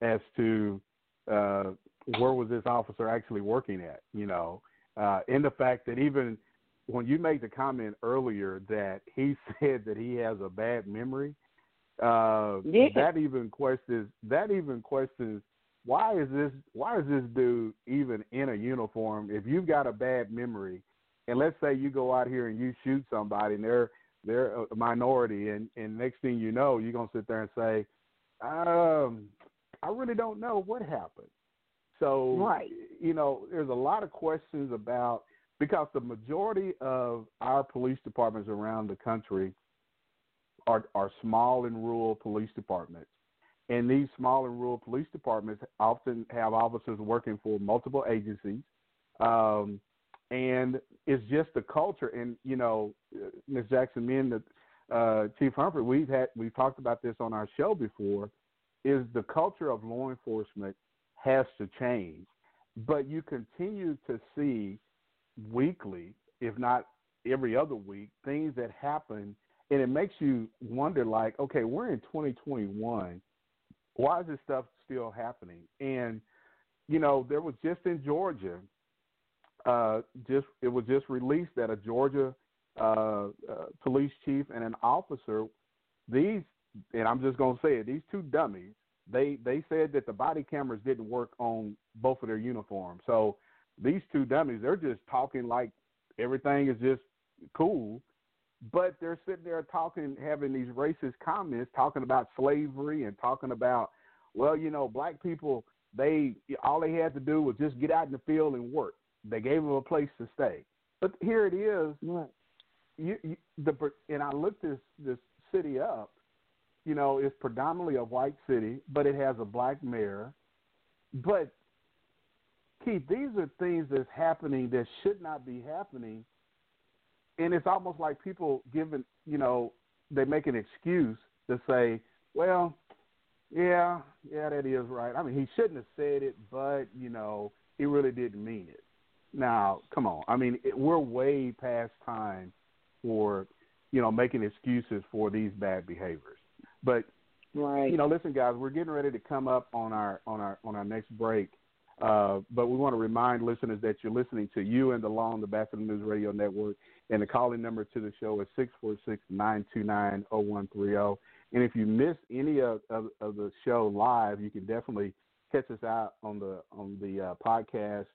as to uh, where was this officer actually working at. You know, uh, in the fact that even when you made the comment earlier that he [LAUGHS] said that he has a bad memory, uh, Yeah. that even questions that even questions why is this why is this dude even in a uniform if you've got a bad memory and let's say you go out here and you shoot somebody and they're they're a minority and and next thing you know you're going to sit there and say um I really don't know what happened so Right. you know there's a lot of questions about because the majority of our police departments around the country are are small and rural police departments And these small and rural police departments often have officers working for multiple agencies. Um, and it's just the culture. And, you know, uh, Ms. Jackson, me and the, uh, Chief Humphrey, we've had, we've talked about this on our show before, is the culture of law enforcement has to change. But you continue to see weekly, if not every other week, things that happen, and it makes you wonder, like, okay, we're in 2021. Why is this stuff still happening? And you know, there was just in Georgia, uh, just it was just released that a Georgia uh, uh, police chief and an officer, these, and I'm just gonna say it, these two dummies, they they said that the body cameras didn't work on both of their uniforms. So these two dummies, they're just talking like everything is just cool, but they're sitting there talking, having these racist comments, talking about slavery and talking about, well, you know, black people, they all they had to do was just get out in the field and work. They gave him a place to stay. But here it is. You, you, the and I looked this this city up. You know, it's predominantly a white city, but it has a black mayor. But Keith, these are things that's happening that should not be happening and it's almost like people giving, you know, they make an excuse to say, well, yeah, yeah, that is right. I mean, he shouldn't have said it, but you know, he really didn't mean it. Now, come on. I mean, it, we're way past time for, you know, making excuses for these bad behaviors. But right. you know, listen, guys, we're getting ready to come up on our on our on our next break. Uh, but we want to remind listeners that you're listening to you and the Law on the Batchelor News Radio Network. And the calling number to the show is 646-929-0130. And if you miss any of, of, of, the show live, you can definitely catch us out on the on the uh, podcast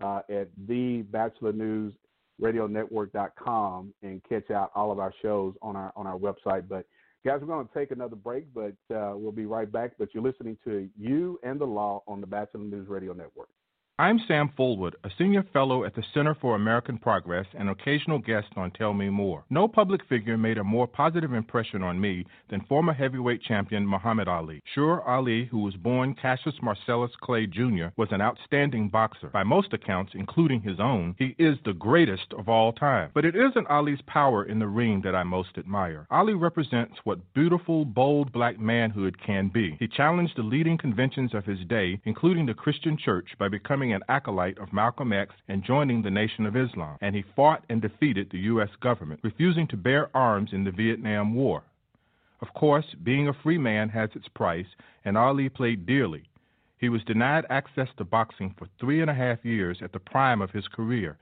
uh, at the Batchelor News Radio Network.com and catch out all of our shows on our on our website. But guys, we're going to take another break, but uh, we'll be right back. But you're listening to you and the law on the Batchelor News Radio Network. I'm Sam Fulwood, a senior fellow at the Center for American Progress and occasional guest on Tell Me More. No public figure made a more positive impression on me than former heavyweight champion Muhammad Ali. Sure Ali, who was born Cassius Marcellus Clay Jr., was an outstanding boxer. By most accounts, including his own, he is the greatest of all time. But it isn't Ali's power in the ring that I most admire. Ali represents what beautiful, bold black manhood can be. He challenged the leading conventions of his day, including the Christian church, by becoming becoming an acolyte of Malcolm X and joining the Nation of Islam, and he fought and defeated the U.S. government, refusing to bear arms in the Vietnam War. Of course, being a free man has its price, and Ali played dearly. He was denied access to boxing for three and a half years at the prime of his career.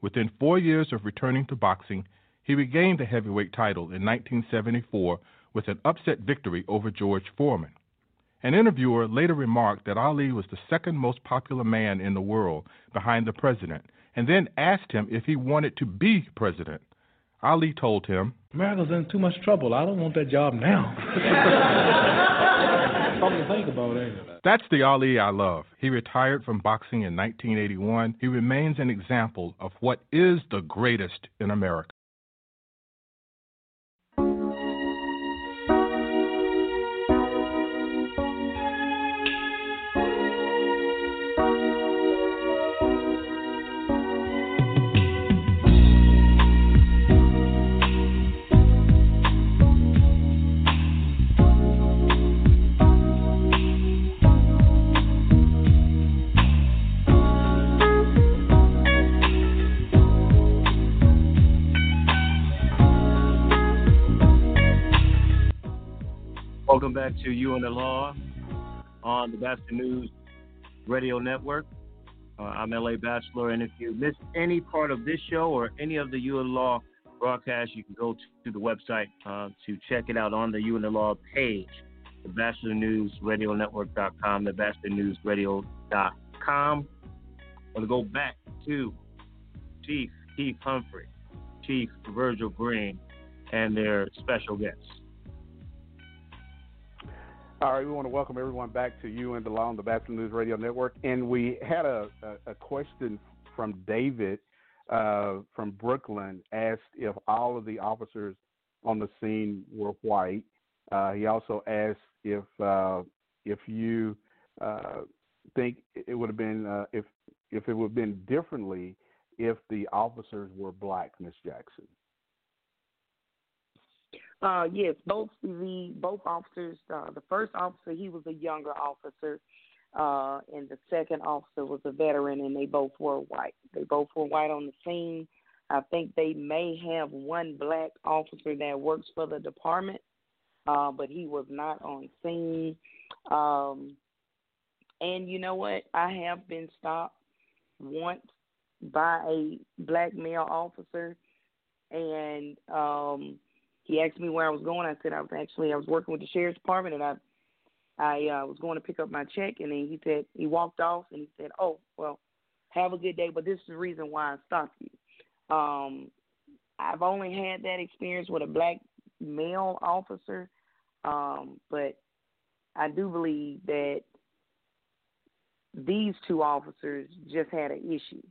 Within four years of returning to boxing, he regained the heavyweight title in 1974 with an upset victory over George Foreman. An interviewer later remarked that Ali was the second most popular man in the world behind the president, and then asked him if he wanted to be president. Ali told him, America's in too much trouble. I don't want that job now. [LAUGHS] Something to think about, ain't it? That's the Ali I love. He retired from boxing in 1981. He remains an example of what is the greatest in America. Back to You and the Law on the Batchelor News Radio Network. Uh, I'm LA Batchelor, and if you missed any part of this show or any of the You and the Law broadcast, you can go to the website uh, to check it out on the You and the Law page, the Batchelor News Radio Network.com, the Batchelor News Radio.com. I'm going to go back to Chief Keith Humphrey, Chief Virgil Green, and their special guests. All right, we want to welcome everyone back to you and the Law on the Batchelor News Radio Network. And we had a, a, a question from David uh, from Brooklyn, asked if all of the officers on the scene were white. Uh, he also asked if uh, if you uh, think it would have been uh, if if it would have been differently if the officers were black, Miss Jackson. Uh, yes, both the both officers. Uh, the first officer, he was a younger officer, uh, and the second officer was a veteran, and they both were white. They both were white on the scene. I think they may have one black officer that works for the department, uh, but he was not on scene. Um, and you know what? I have been stopped once by a black male officer, and um, he asked me where I was going. I said I was actually I was working with the sheriff's department, and I I uh, was going to pick up my check, and then he said he walked off, and he said, "Oh, well, have a good day, but this is the reason why I stopped you." Um, I've only had that experience with a black male officer, um, but I do believe that these two officers just had an issue.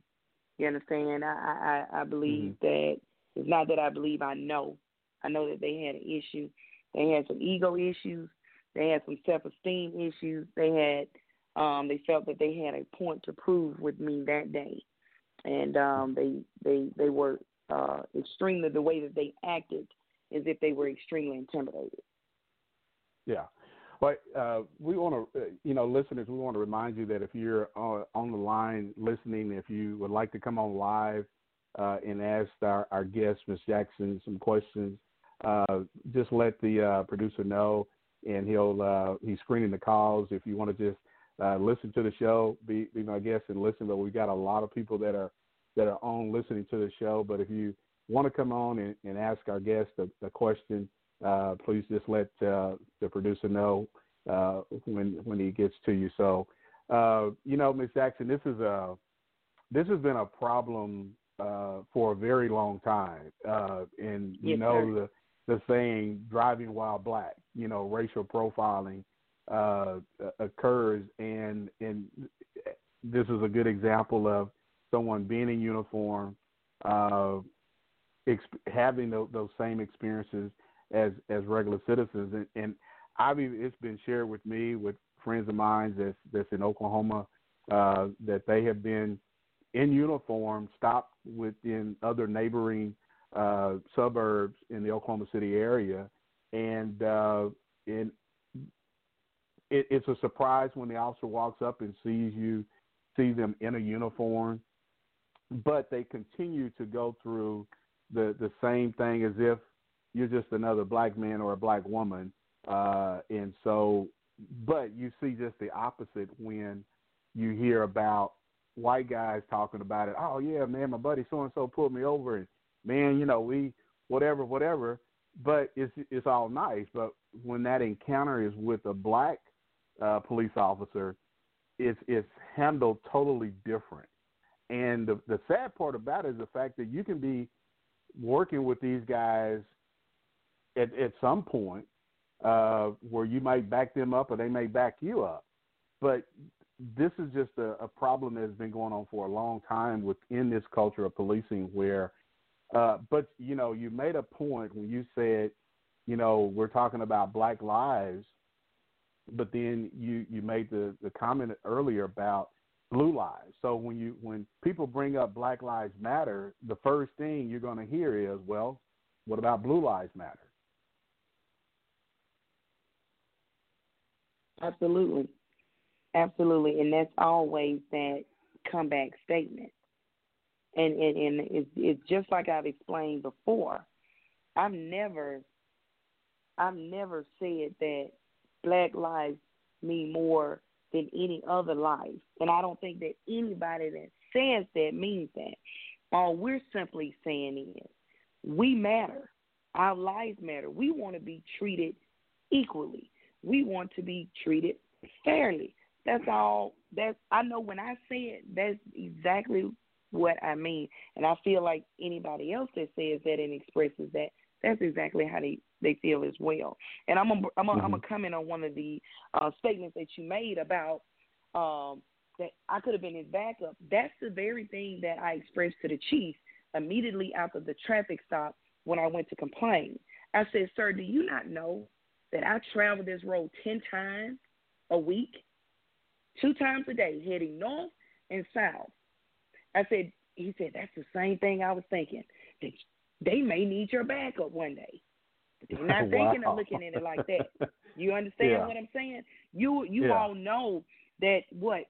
You understand? I I, I believe mm-hmm. that it's not that I believe I know. I know that they had an issue. They had some ego issues. They had some self esteem issues. They had um they felt that they had a point to prove with me that day. And um they they they were uh extremely the way that they acted is if they were extremely intimidated. Yeah. But uh, we want to, uh, you know, listeners, we want to remind you that if you're uh, on the line listening, if you would like to come on live uh, and ask our, our guest, Ms. Jackson, some questions, uh, just let the uh, producer know, and he'll he's screening the calls. If you want to just listen to the show, be, be my guest and listen. But we've got a lot of people that are that are on listening to the show. But if you want to come on and, and ask our guest a, a question, uh, please just let uh, the producer know uh, when when he gets to you. So, uh, you know, Miss Jackson, this is a this has been a problem uh, for a very long time, uh, and you yes, know sir. The saying "driving while black," you know, racial profiling occurs, and and this is a good example of someone being in uniform. Exp- having those, those same experiences as as regular citizens. And, and I've it's been shared with me with friends of mine that's that's in Oklahoma uh, that they have been in uniform, stopped within other neighboring uh, suburbs in the Oklahoma City area, and uh, and it, it's a surprise when the officer walks up and sees you, see them in a uniform, but they continue to go through the the same thing as if you're just another black man or a black woman. Uh, and so, but you see just the opposite when you hear about white guys talking about it. Oh yeah, man, my buddy so and so pulled me over, and man, you know we whatever, whatever. But it's it's all nice. But when that encounter is with a black uh, police officer, it's it's handled totally different. And the the sad part about it is the fact that you can be working with these guys at, at some point uh, where you might back them up or they may back you up. But this is just a, a problem that has been going on for a long time within this culture of policing where uh, but you know, you made a point when you said, you know, we're talking about black lives, but then you you made the the comment earlier about blue lives. So when you when people bring up Black Lives Matter, the first thing you're going to hear is, well, what about Blue Lives Matter? Absolutely. Absolutely. And that's always that comeback statement. And and, and it's, it's just like I've explained before. I've never I've never said that black lives mean more than any other life. And I don't think that anybody that says that means that. All we're simply saying is we matter. Our lives matter. We want to be treated equally we want to be treated fairly. That's all. That's I know when I say it, that's exactly what I mean. And I feel like anybody else that says that and expresses that, that's exactly how they they feel as well. And I'm a, I'm a, mm-hmm. Comment on one of the uh, statements that you made about um, that I could have been his backup. That's the very thing that I expressed to the chief immediately after the traffic stop when I went to complain. I said, "Sir, do you not know that I travel this road 10 times a week, two times a day, heading north and south. I said, he said, that's the same thing I was thinking. That they may need your backup one day. But they're not [LAUGHS] thinking of looking at it like that. You [LAUGHS] understand Yeah. what I'm saying? You you Yeah. all know that what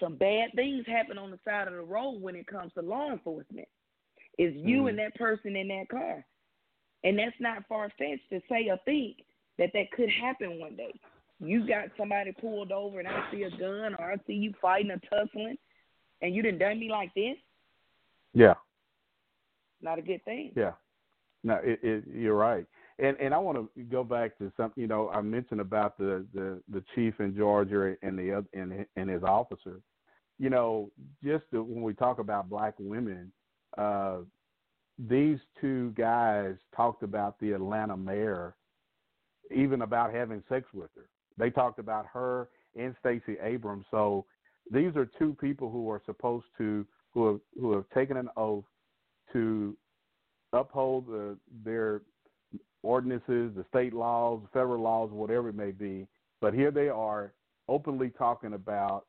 some bad things happen on the side of the road when it comes to law enforcement. Is you Mhm. and that person in that car. And that's not far fetched to say or think that that could happen one day. You got somebody pulled over and I see a gun or I see you fighting or tussling and you didn't done me like this, Yeah. not a good thing. Yeah. No, it, it, you're right. And and I want to go back to something. You know, I mentioned about the the the chief in Georgia and the and and his officer. You know, just to, when we talk about black women, uh, these two guys talked about the Atlanta mayor, even about having sex with her. They talked about her and Stacey Abrams. So these are two people who are supposed to who have who have taken an oath to uphold the, their ordinances, the state laws, federal laws, whatever it may be. But here they are openly talking about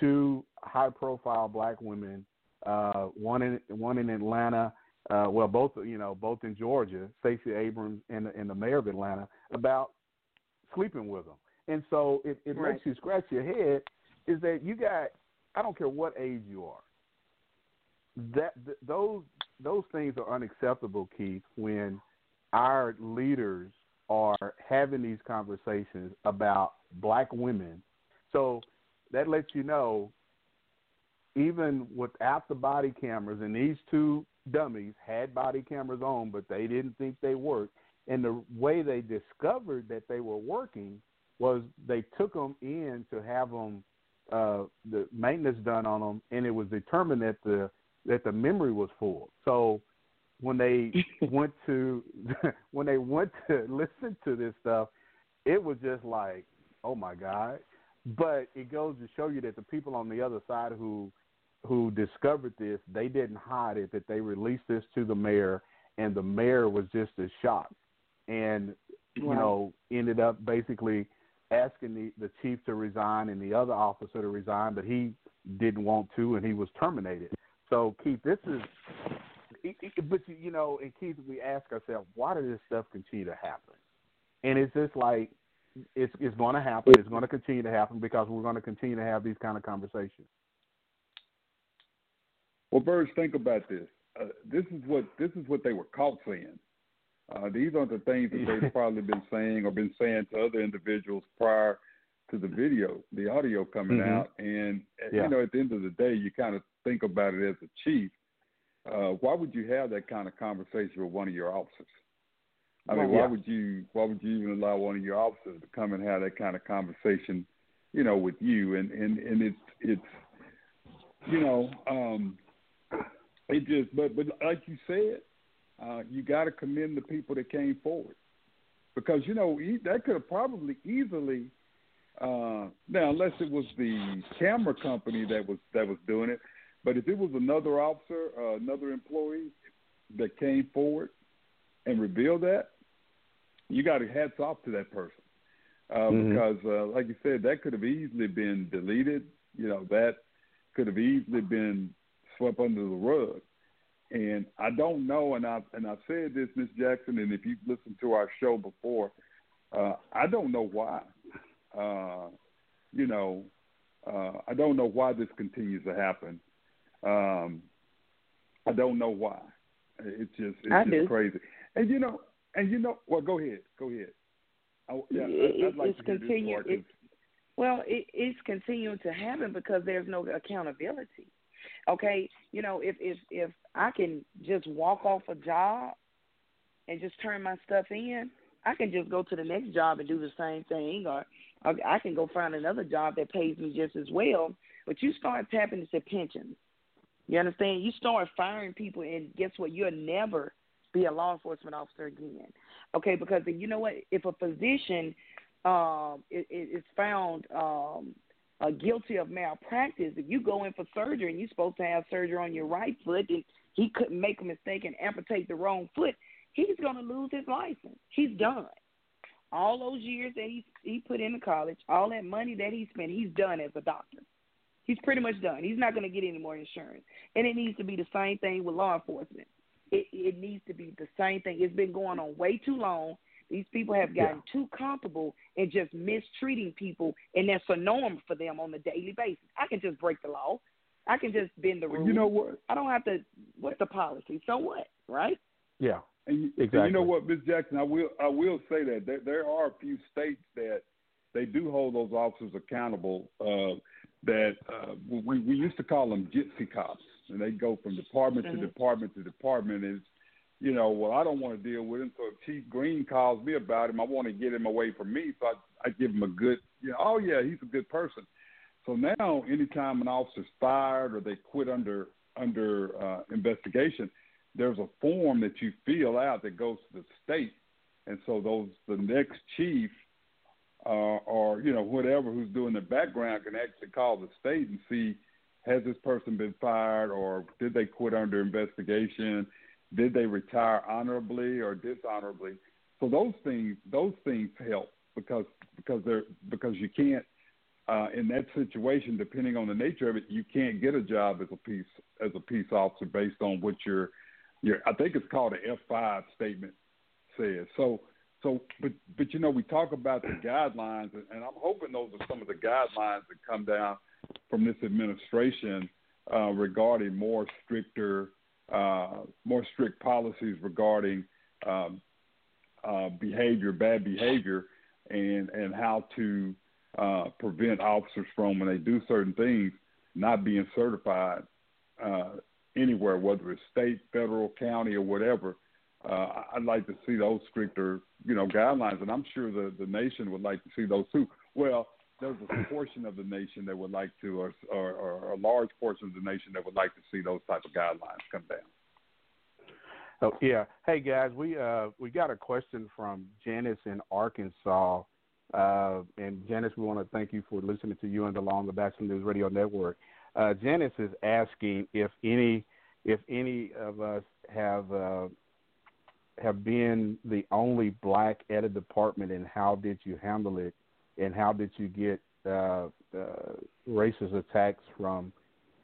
two high-profile black women, uh, one in one in Atlanta, uh, well, both you know, both in Georgia, Stacey Abrams and, and the mayor of Atlanta, about sleeping with them. And so it, it Right. makes you scratch your head. Is that you got? I don't care what age you are that th- those those things are unacceptable, Keith. When our leaders are having these conversations about black women, so that lets you know, even without the body cameras, and these two dummies had body cameras on, but they didn't think they worked. And the way they discovered that they were working was they took them in to have them uh, the maintenance done on them, and it was determined that the that the memory was full. So when they [LAUGHS] went to [LAUGHS] when they went to [LAUGHS] listen to this stuff, it was just like, oh my god. But it goes to show you that the people on the other side who who discovered this, they didn't hide it. That they released this to the mayor, and the mayor was just as shocked, and you Right. know ended up basically asking the the chief to resign and the other officer to resign, but he didn't want to, and he was terminated. So Keith, this is, but you- know, and Keith, we ask ourselves, why does this stuff continue to happen? And it's just like it's it's going to happen. It's going to continue to happen because we're going to continue to have these kind of conversations. Well, Burge, think about this. Uh, this is what this is what they were caught saying. Uh, these aren't the things that they've [LAUGHS] probably been saying or been saying to other individuals prior to the video, the audio coming Mhm. out. And uh, Yeah. you know, at the end of the day, you kind of think about it as a chief. Uh, why would you have that kind of conversation with one of your officers? I mean, Well, why yeah. would you why would you even allow one of your officers to come and have that kind of conversation, you know, with you? And and and it's it's you know, um, it just but but like you said, uh, you got to commend the people that came forward because you know that could have probably easily uh, now unless it was the camera company that was that was doing it, but if it was another officer, uh, another employee that came forward and revealed that, you got to hats off to that person uh, Mhm. because, uh, like you said, that could have easily been deleted. You know, that could have easily been swept under the rug. And I don't know, and I and I said this, Miss Jackson, and if you've listened to our show before, uh, I don't know why. Uh, you know, uh, I don't know why this continues to happen. Um, I don't know why. It's just it's I just do. crazy. And you know, and you know, well, go ahead, go ahead. I, yeah, It- I'd, I'd like it's to hear this continue- it- Well, it, it's continuing to happen because there's no accountability. Okay, you know, if if if I can just walk off a job and just turn my stuff in, I can just go to the next job and do the same thing, or, or I can go find another job that pays me just as well. But you start tapping into pensions. You understand? You start firing people, and guess what? You'll never be a law enforcement officer again. Okay, because you know what? If a physician um, is, is found um, uh, guilty of malpractice, if you go in for surgery and you're supposed to have surgery on your right foot, and he couldn't make a mistake and amputate the wrong foot, he's going to lose his license. He's done. all those years that he he put into college, all that money that he spent, he's done as a doctor. He's pretty much done. He's not going to get any more insurance, and it needs to be the same thing with law enforcement. It it needs to be the same thing. It's been going on way too long. These people have gotten yeah. too comfortable in just mistreating people, and that's a norm for them on a daily basis. I can just break the law. I can just bend the rules. You know what? I don't have to. What's the policy? So what? Right? Yeah. And you, exactly. And you know what, Ms. Jackson? I will. I will say that there, there are a few states that they do hold those officers accountable. Uh, that uh, we we used to call them gypsy cops, and they go from department mm-hmm. to department to department. Is you know, well, I don't want to deal with him. So if Chief Green calls me about him, I want to get him away from me. So I, I give him a good, you know, oh yeah, he's a good person. So now, anytime an officer's fired or they quit under under uh, investigation, there's a form that you fill out that goes to the state, and so those the next chief uh, or you know whatever who's doing the background can actually call the state and see has this person been fired or did they quit under investigation, did they retire honorably or dishonorably. So those things those things help because because they're because you can't uh, in that situation, depending on the nature of it, you can't get a job as a peace as a peace officer based on what your your I think it's called an F five statement says. So so but but you know we talk about the guidelines and, and I'm hoping those are some of the guidelines that come down from this administration uh, regarding more stricter uh, more strict policies regarding um, uh, behavior, bad behavior, and and how to uh, prevent officers from when they do certain things not being certified uh, anywhere, whether it's state, federal, county, or whatever. Uh, I'd like to see those stricter, you know, guidelines, and I'm sure the the nation would like to see those too. Well, there's a portion of the nation that would like to, or, or, or a large portion of the nation that would like to see those type of guidelines come down. Oh yeah. Hey guys, we uh we got a question from Janice in Arkansas. Uh, and Janice, we want to thank you for listening to you and along the Batchelor News Radio Network. Uh, Janice is asking if any if any of us have uh, have been the only black at a department, and how did you handle it, and how did you get uh, uh, racist attacks from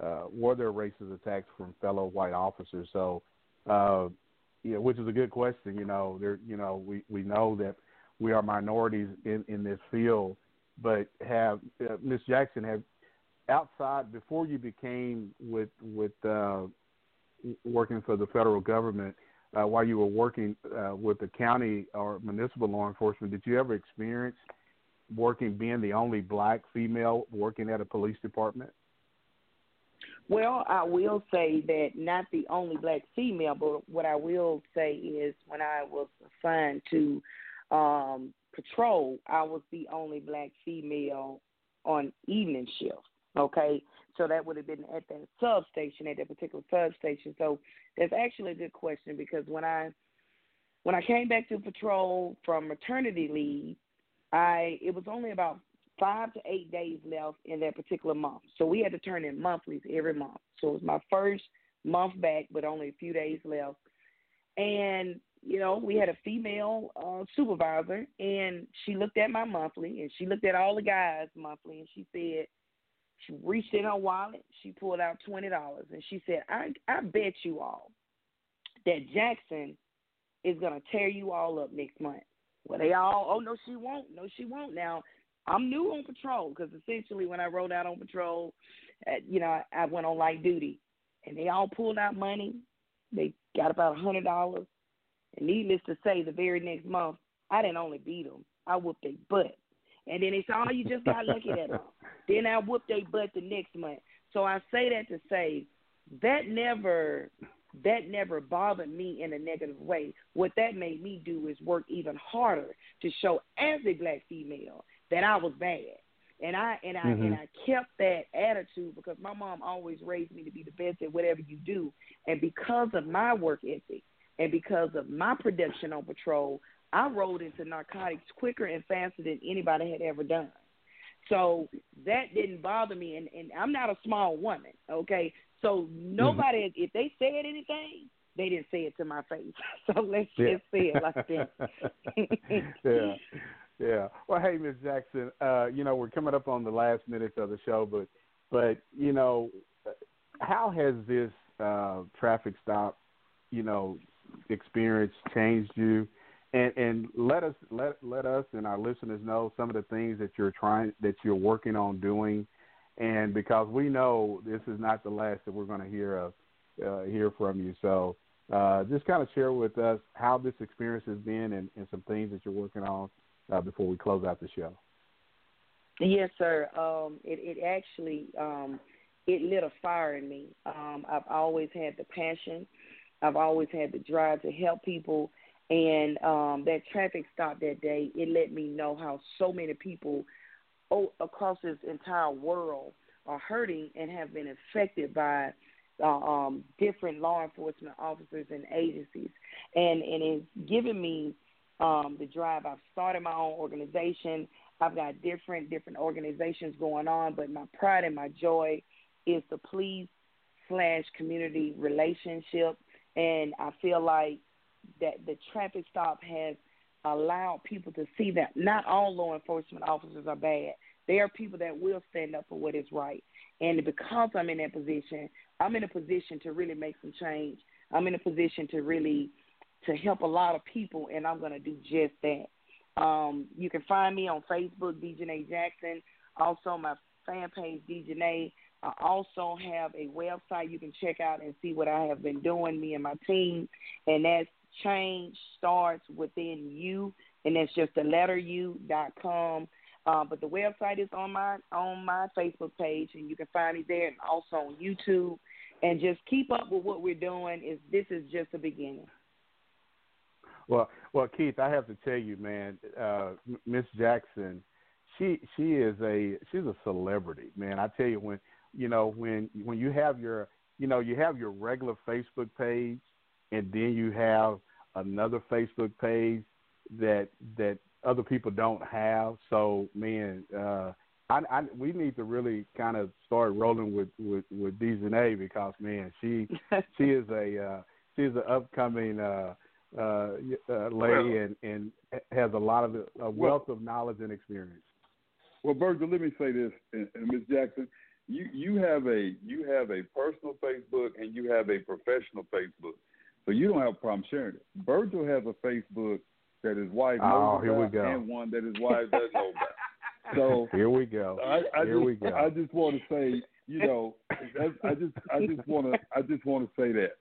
uh, were there racist attacks from fellow white officers? So, uh, which is a good question. You know, there, you know, we we know that we are minorities in, in this field, but have uh, Ms. Jackson have outside before you became with with uh, working for the federal government, uh, while you were working uh, with the county or municipal law enforcement, did you ever experience working being the only black female working at a police department? Well, I will say that not the only black female, but what I will say is when I was assigned to um, patrol, I was the only black female on evening shift. Okay, so that would have been at that substation, at that particular substation. So that's actually a good question because when I when I came back to patrol from maternity leave, I it was only about five to eight days left in that particular month. So we had to turn in monthlies every month. So it was my first month back, but only a few days left. And you know, we had a female uh, supervisor, and she looked at my monthly, and she looked at all the guys' monthly, and she said, she reached in her wallet, she pulled out twenty dollars, and she said, "I I bet you all that Jackson is gonna tear you all up next month." Well, they all, oh no, she won't, no, she won't. Now, I'm new on patrol because essentially when I rode out on patrol, uh, you know, I, I went on light duty, and they all pulled out money. They got about a hundred dollars and needless to say, the very next month, I didn't only beat them, I whooped their butt. And then they said, oh, you just got lucky that month. [LAUGHS] Then I whooped their butt the next month. So I say that to say that never that never bothered me in a negative way. What that made me do is work even harder to show as a black female that I was bad. And I and I mm-hmm. and I kept that attitude because my mom always raised me to be the best at whatever you do. And because of my work ethic, and because of my production on patrol, I rolled into narcotics quicker and faster than anybody had ever done. So that didn't bother me, and, and I'm not a small woman, okay? So nobody, mm-hmm. if they said anything, they didn't say it to my face. [LAUGHS] So let's yeah. just say it like [LAUGHS] that. yeah. Yeah. Well, hey, Miss Jackson. Uh, you know, we're coming up on the last minutes of the show, but but you know, how has this uh, traffic stop, you know, experience changed you? And and let us let let us and our listeners know some of the things that you're trying that you're working on doing, and because we know this is not the last that we're going to hear of uh, hear from you. So uh, just kind of share with us how this experience has been and, and some things that you're working on uh, before we close out the show. Yes, sir. Um, it, it actually um, it lit a fire in me. Um, I've always had the passion. I've always had the drive to help people, and um, that traffic stop that day it let me know how so many people across this entire world are hurting and have been affected by uh, um, different law enforcement officers and agencies, and and it's given me um, the drive. I've started my own organization. I've got different different organizations going on, but my pride and my joy is the police slash community relationship, and I feel like that the traffic stop has allowed people to see that not all law enforcement officers are bad. There are people that will stand up for what is right. And because I'm in that position, I'm in a position to really make some change. I'm in a position to really to help a lot of people, and I'm going to do just that. Um, you can find me on Facebook, DJ Jackson. Also, my fan page, DJ. I also have a website you can check out and see what I have been doing, me and my team, and that's Change Starts Within You, and that's just the letter U dot com. Uh, but the website is on my on my Facebook page, and you can find me there, and also on YouTube. And just keep up with what we're doing. Is this is just the beginning. Well, well, Keith, I have to tell you, man, uh, Miss Jackson, she she is a she's a celebrity, man. I tell you when you know when when you have your you know you have your regular Facebook page, and then you have another Facebook page that that other people don't have. So, man, uh, I, I we need to really kind of start rolling with with with Dejanay because man, she [LAUGHS] she is a uh, she's an upcoming. Uh, uh, uh, lady and, and has a lot of a wealth of knowledge and experience. Well, Virgil, let me say this, and, and Ms. Jackson, you you have a you have a personal Facebook and you have a professional Facebook, so you don't have a problem sharing it. Virgil has a Facebook that his wife knows oh, here about we go. and one that his wife doesn't [LAUGHS] know about. So here we go. I, I here just, we go. I just want to say, you know, I just I just want to I just want to say that.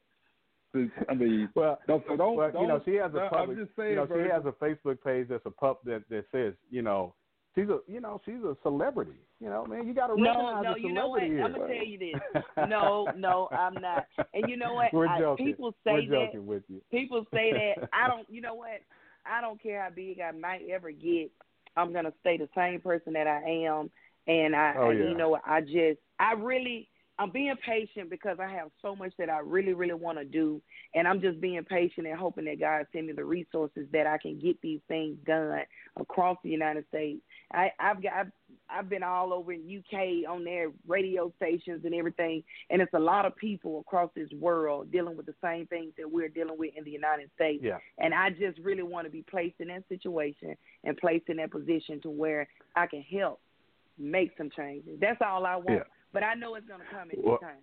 I mean, well, don't, don't, well, don't, you know, she has a public, saying, you know, she has a Facebook page that's a pup that that says, you know, she's a, you know, she's a celebrity. You know, man, you got to No, recognize no, the you know what? celebrity I'm gonna tell you this. [LAUGHS] No, no, I'm not. And you know what? We're I, joking. people We're say joking that. with you. People say [LAUGHS] that. I don't. You know what? I don't care how big I might ever get. I'm gonna stay the same person that I am. And I, Oh, I yeah. you know, what? I just, I really, I'm being patient because I have so much that I really, really want to do, and I'm just being patient and hoping that God send me the resources that I can get these things done across the United States. I, I've got, I've, I've been all over in UK on their radio stations and everything, and it's a lot of people across this world dealing with the same things that we're dealing with in the United States. Yeah. And I just really want to be placed in that situation and placed in that position to where I can help make some changes. That's all I want. Yeah. But I know it's going to come in Well- time.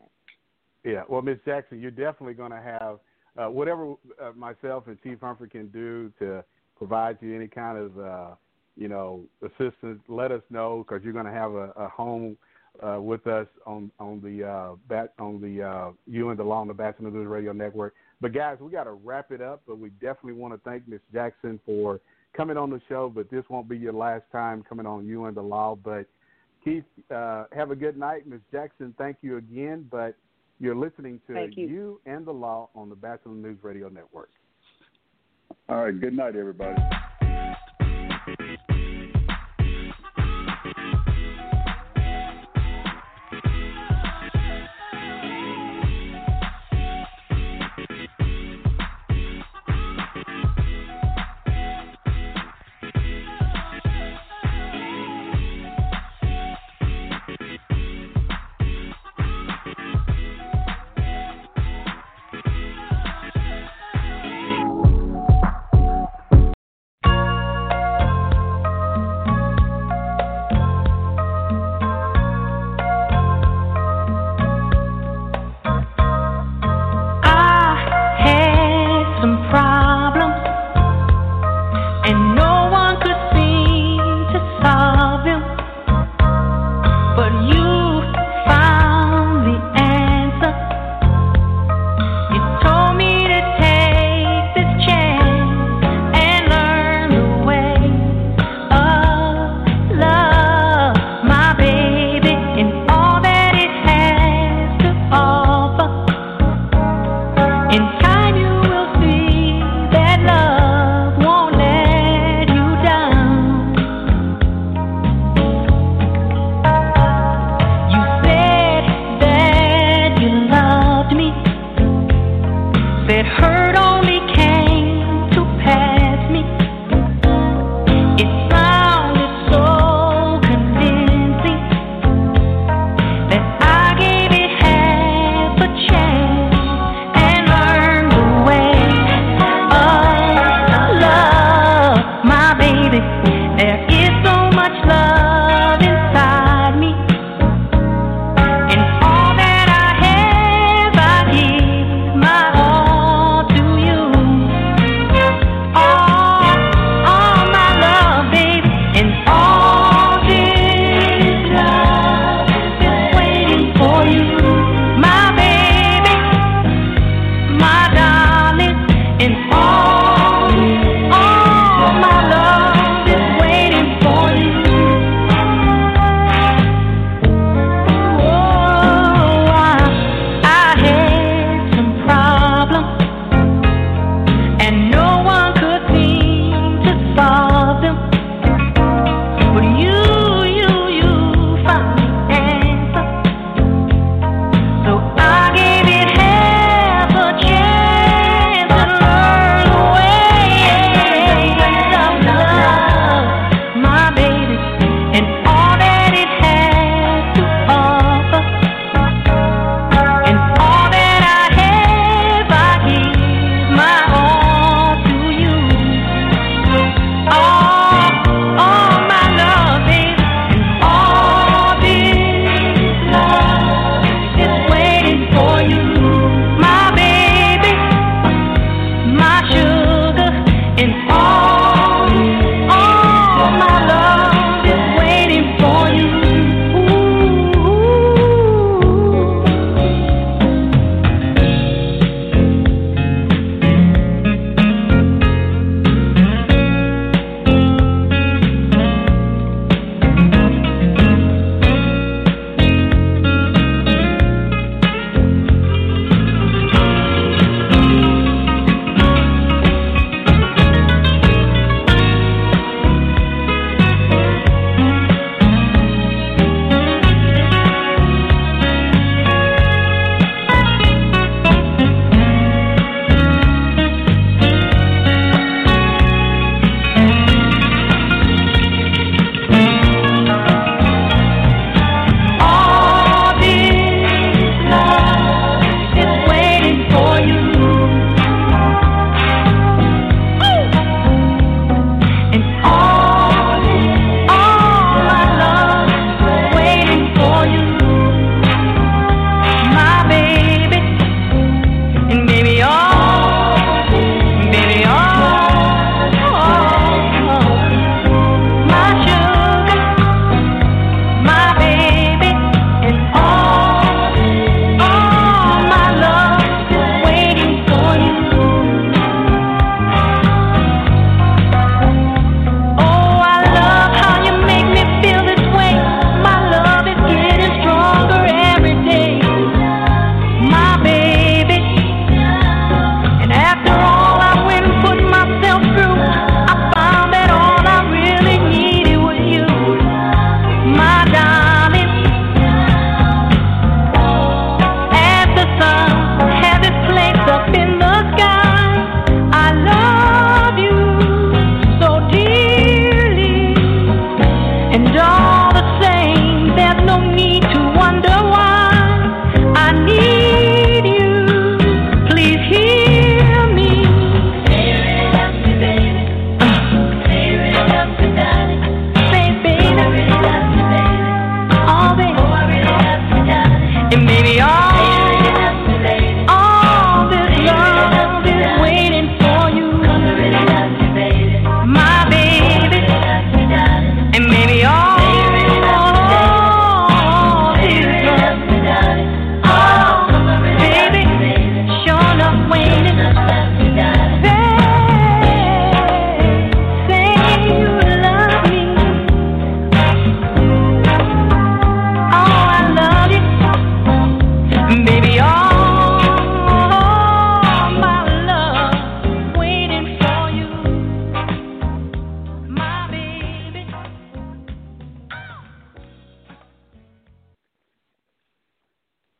Yeah, well, Miss Jackson, you're definitely going to have uh, whatever uh, myself and Chief Humphrey can do to provide you any kind of, uh, you know, assistance. Let us know because you're going to have a, a home uh, with us on on the uh, bat on the uh, you and the Law on the Batchelor News Radio Network. But guys, we got to wrap it up. But we definitely want to thank Miss Jackson for coming on the show. But this won't be your last time coming on you and the Law. But Keith, uh, have a good night, Miss Jackson. Thank you again. But you're listening to Thank you. and the Law on the Batchelor News Radio Network. All right. Good night, everybody.